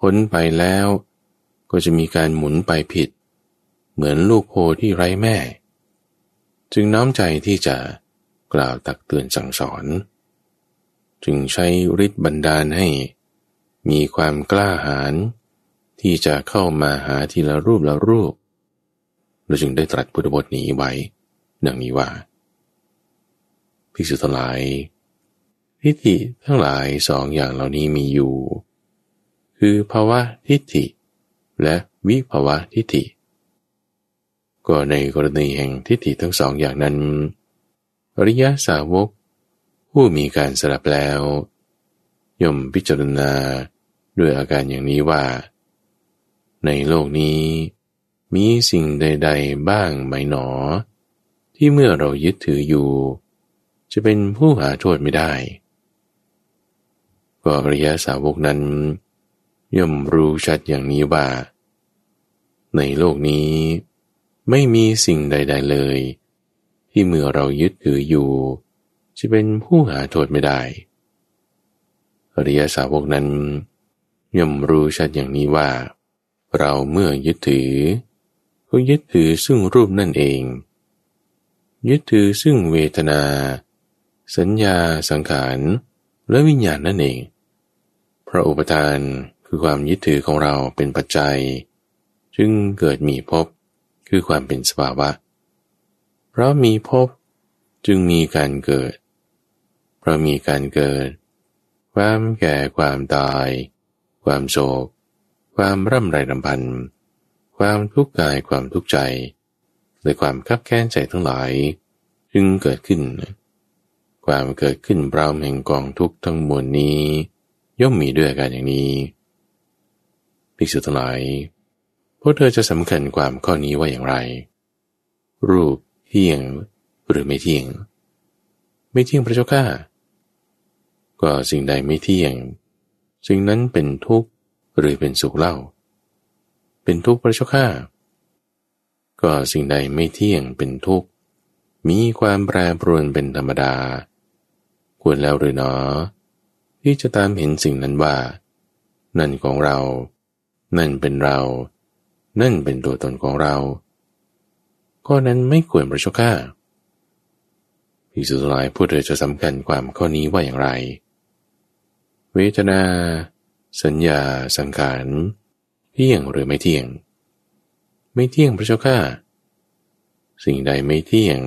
พ้นไปแล้ว ก็จะมีการหมุนไปผิด เหมือนลูกโพที่ไร้แม่ จึงน้อมใจที่จะกล่าวตักเตือนสั่งสอน จึงใช้ฤทธิ์บันดาลให้ มีความกล้าหาญที่จะเข้ามาหาทีละรูปละรูปเราจึงได้ตรัสพุทธบทนี้ไว้ ดังนี้ว่าภิกษุทั้งหลายทิฏฐิทั้งหลายสองอย่างเหล่านี้มีอยู่ คือภาวะทิฏฐิ และวิภาวะทิฏฐิ ก็ในกรณีแห่งทิฏฐิทั้งสองอย่างนั้น อริยสาวก ผู้มีการสลับแล้ว ย่อมพิจารณาด้วยอาการอย่างนี้ว่า ในโลกนี้ มีสิ่งใด ๆ บ้างไหมหนอ ที่เมื่อเรายึดถืออยู่ จะเป็นผู้หาโทษไม่ได้ ก็อริยสาวกนั้น ย่อมรู้ชัดอย่างนี้ว่า ในโลกนี้ ไม่มีสิ่งใด ๆ เลย ที่เมื่อเรายึดถืออยู่ จะเป็นผู้หาโทษไม่ได้อริยสาวกนั้นย่อมรู้ชัดอย่างนี้ว่า เราเมื่อยึดถือก็ยึดถือซึ่งรูปนั่นเอง ยึดถือซึ่งเวทนา สัญญาสังขารและวิญญาณนั่นเองพระอุปทานคือความยึดถือของเราเป็นปัจจัย จึงเกิดมีภพ คือความเป็นสภาวะ เพราะมีภพจึงมีการเกิดเราะมีการเกิด ความแก่ความตาย ความโศก ความร่ำไรรำพัน ความทุกข์กายความทุกข์ใจและความคับแค้นใจทั้งหลาย จึงเกิดขึ้น ความเกิดขึ้นเปล่าแห่งกองทุกข์ทั้งมวลนี้ ย่อมมีด้วยกันอย่างนี้ภิกษุทั้งหลาย พวกเธอจะสำคัญความข้อนี้ว่าอย่างไร รูปเที่ยงหรือไม่เที่ยง ไม่เที่ยงพระเจ้าข้าก็สิ่งใดไม่เที่ยง สิ่งนั้นเป็นทุกข์หรือเป็นสุขเล่า เป็นทุกข์พระเจ้าข้าก็สิ่งใดไม่เที่ยงเป็นทุกข์ มีความแปรปรวนเป็นธรรมดา ควรแล้วหรือหนอ ที่จะตามเห็นสิ่งนั้นว่า นั่นของเรา นั่นเป็นเรา นั่นเป็นตัวตนของเราก็นั้นไม่ควรประชดข้าภิกษุทั้งหลายผู้เธอจะสำคัญความข้อนี้ว่าอย่างไร เวทนา สัญญา สังขารเที่ยงหรือไม่เที่ยง ไม่เที่ยงพระเจ้าข้าสิ่งใดไม่เที่ยง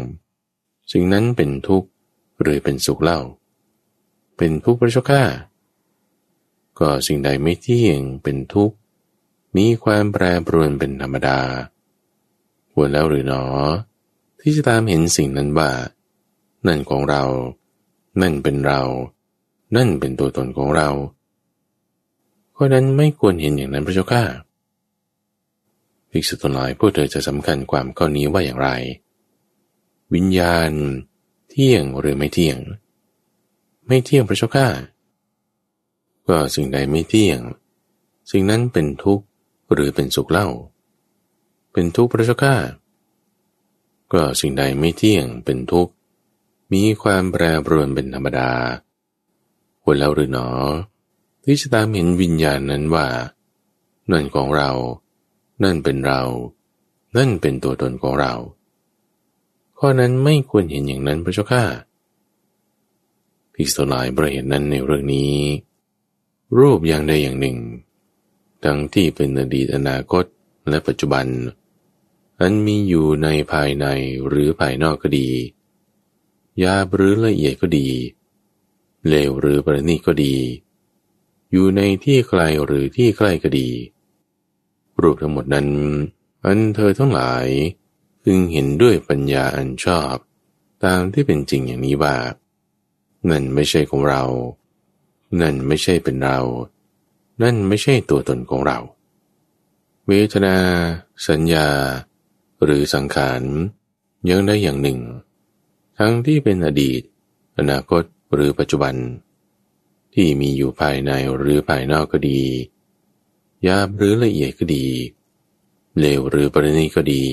สิ่งนั้นเป็นทุกข์หรือเป็นสุขเล่า เป็นทุกข์พระเจ้าข้าก็สิ่งใดไม่เที่ยงเป็นทุกข์ มีความแปรปรวนเป็นธรรมดาควรแล้วหรือหนอ ที่จะตามเห็นสิ่งนั้นว่า นั่นของเรา นั่นเป็นเรา นั่นเป็นตัวตนของเราข้อนั้นไม่ควรเห็นอย่างนั้นพระเจ้าข้าภิกษุทั้งหลายพวกเธอจะสำคัญความข้อนี้ว่าอย่างไร วิญญาณ เที่ยงหรือไม่เที่ยง ไม่เที่ยงพระเจ้าข้าก็สิ่งใดไม่เที่ยง สิ่งนั้นเป็นทุกข์ หรือเป็นสุขเล่า เป็นทุกข์พระเจ้าข้าก็สิ่งใดไม่เที่ยงเป็นทุกข์ มีความแปรปรวนเป็นธรรมดาควรแล้วหรือหนอ ที่จะตามเห็นวิญญาณนั้นว่า นั่นของเรา นั่นเป็นเรา นั่นเป็นตัวตนของเรา ข้อนั้นไม่ควรเห็นอย่างนั้นพระเจ้าข้าภิกษุหลายประเหตุนั้นในเรื่องนี้ รูปอย่างใดอย่างหนึ่ง ทั้งที่เป็นอดีตอนาคตและปัจจุบัน อันมีอยู่ในภายในหรือภายนอกก็ดียาหรือละเอียดก็ดี เลวหรือประณีตก็ดี อยู่ในที่ไกลหรือที่ใกล้ก็ดี รูปทั้งหมดนั้น อันเธอทั้งหลายพึงเห็นด้วยปัญญาอันชอบ ตามที่เป็นจริงอย่างนี้ว่า นั่นไม่ใช่ของเรา นั่นไม่ใช่เป็นเรา นั่นไม่ใช่ตัวตนของเรา เวทนา สัญญา หรือสังขารยังได้อย่างหนึ่ง ทั้งที่เป็นอดีต อนาคตหรือปัจจุบัน ที่มีอยู่ภายในหรือภายนอกก็ดียาบหรือละเอียดก็ดี เลวหรือปริณีก็ดี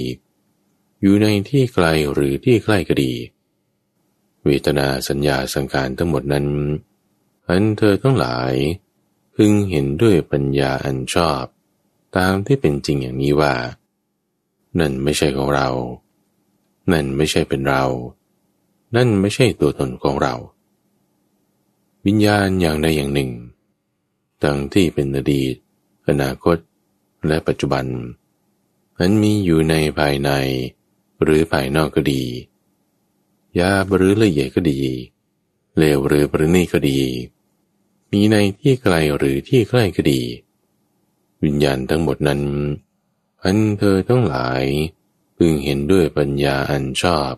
อยู่ในที่ไกลหรือที่ใกล้ก็ดี เวทนาสัญญาสังขารทั้งหมดนั้นอันเธอทั้งหลาย พึงเห็นด้วยปัญญาอันชอบ ตามที่เป็นจริงอย่างนี้ว่า นั่นไม่ใช่ของเรา นั่นไม่ใช่เป็นเรา นั่นไม่ใช่ตัวตนของเรา วิญญาณอย่างใดอย่างหนึ่งทั้งที่เป็นอดีต อนาคต และปัจจุบัน นั้นมีอยู่ในภายใน หรือภายนอกก็ดียาบหรือละเอียดก็ดีเลวหรือประณีก็ดี มีในที่ไกลหรือที่ใกล้ก็ดี วิญญาณทั้งหมดนั้น อันเธอทั้งหลายพึงเห็นด้วยปัญญาอันชอบ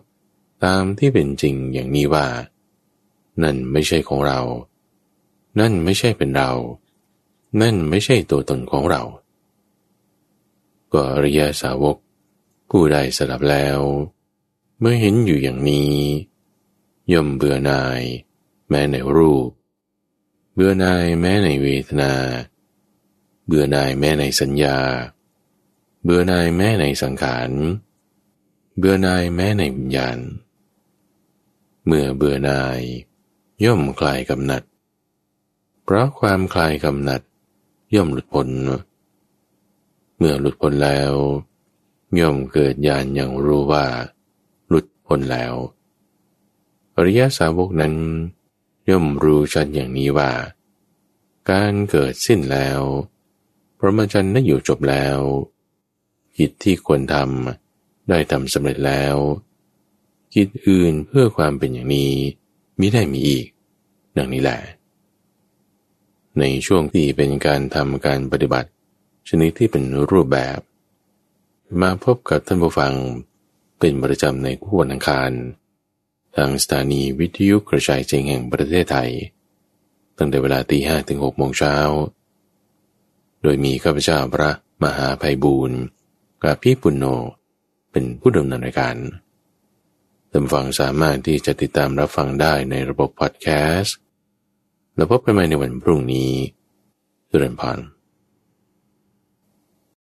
ตามที่เป็นจริงอย่างนี้ว่า นั่นไม่ใช่ของเรา นั่นไม่ใช่เป็นเรา นั่นไม่ใช่ตัวตนของเรา ก็อริยาสาวกผู้ใดสลับแล้ว เมื่อเห็นอยู่อย่างนี้ ย่อมเบื่อนาย แม้ในรูป เบื่อนายแม้ในเวทนา เบื่อนายแม้ในสัญญา เบื่อนายแม้ในสังขาร เบื่อนายแม้ในวิญญาณ เมื่อเบื่อนาย ย่อมคลายกำหนัด เพราะความคลายกำหนัด ย่อมหลุดพ้น เมื่อหลุดพ้นแล้ว ย่อมเกิดญาณอย่างรู้ว่า หลุดพ้นแล้ว อริยสาวกนั้น ย่อมรู้ชัดอย่างนี้ว่า การเกิดสิ้นแล้วพระมจรรย์นั้อยู่จบแล้วกิจที่ควรทำได้ทำสำเร็จแล้วกิจอื่นเพื่อความเป็นอย่างนี้มิได้มีอีก ดังนี้แหละ ในช่วงที่เป็นการทำการปฏิบัติ ชนิดที่เป็นรูปแบบ มาพบกับท่านผู้ฟังเป็นประจำในคู่วันอังคาร ทางสถานีวิทยุกระจายเสียงแห่งประเทศไทย ตั้งแต่เวลาตีห้ถึงหกโมงเช้า โดยมีข้าพเจ้าพระมหาภัยบูรณ์กับพี่ปุณโญเป็นผู้ดำเนินรายการท่านฟังสามารถที่จะติดตามรับฟังได้ในระบบพอดแคสต์ แล้วพบกันใหม่ในวันพรุ่งนี้เจริญพร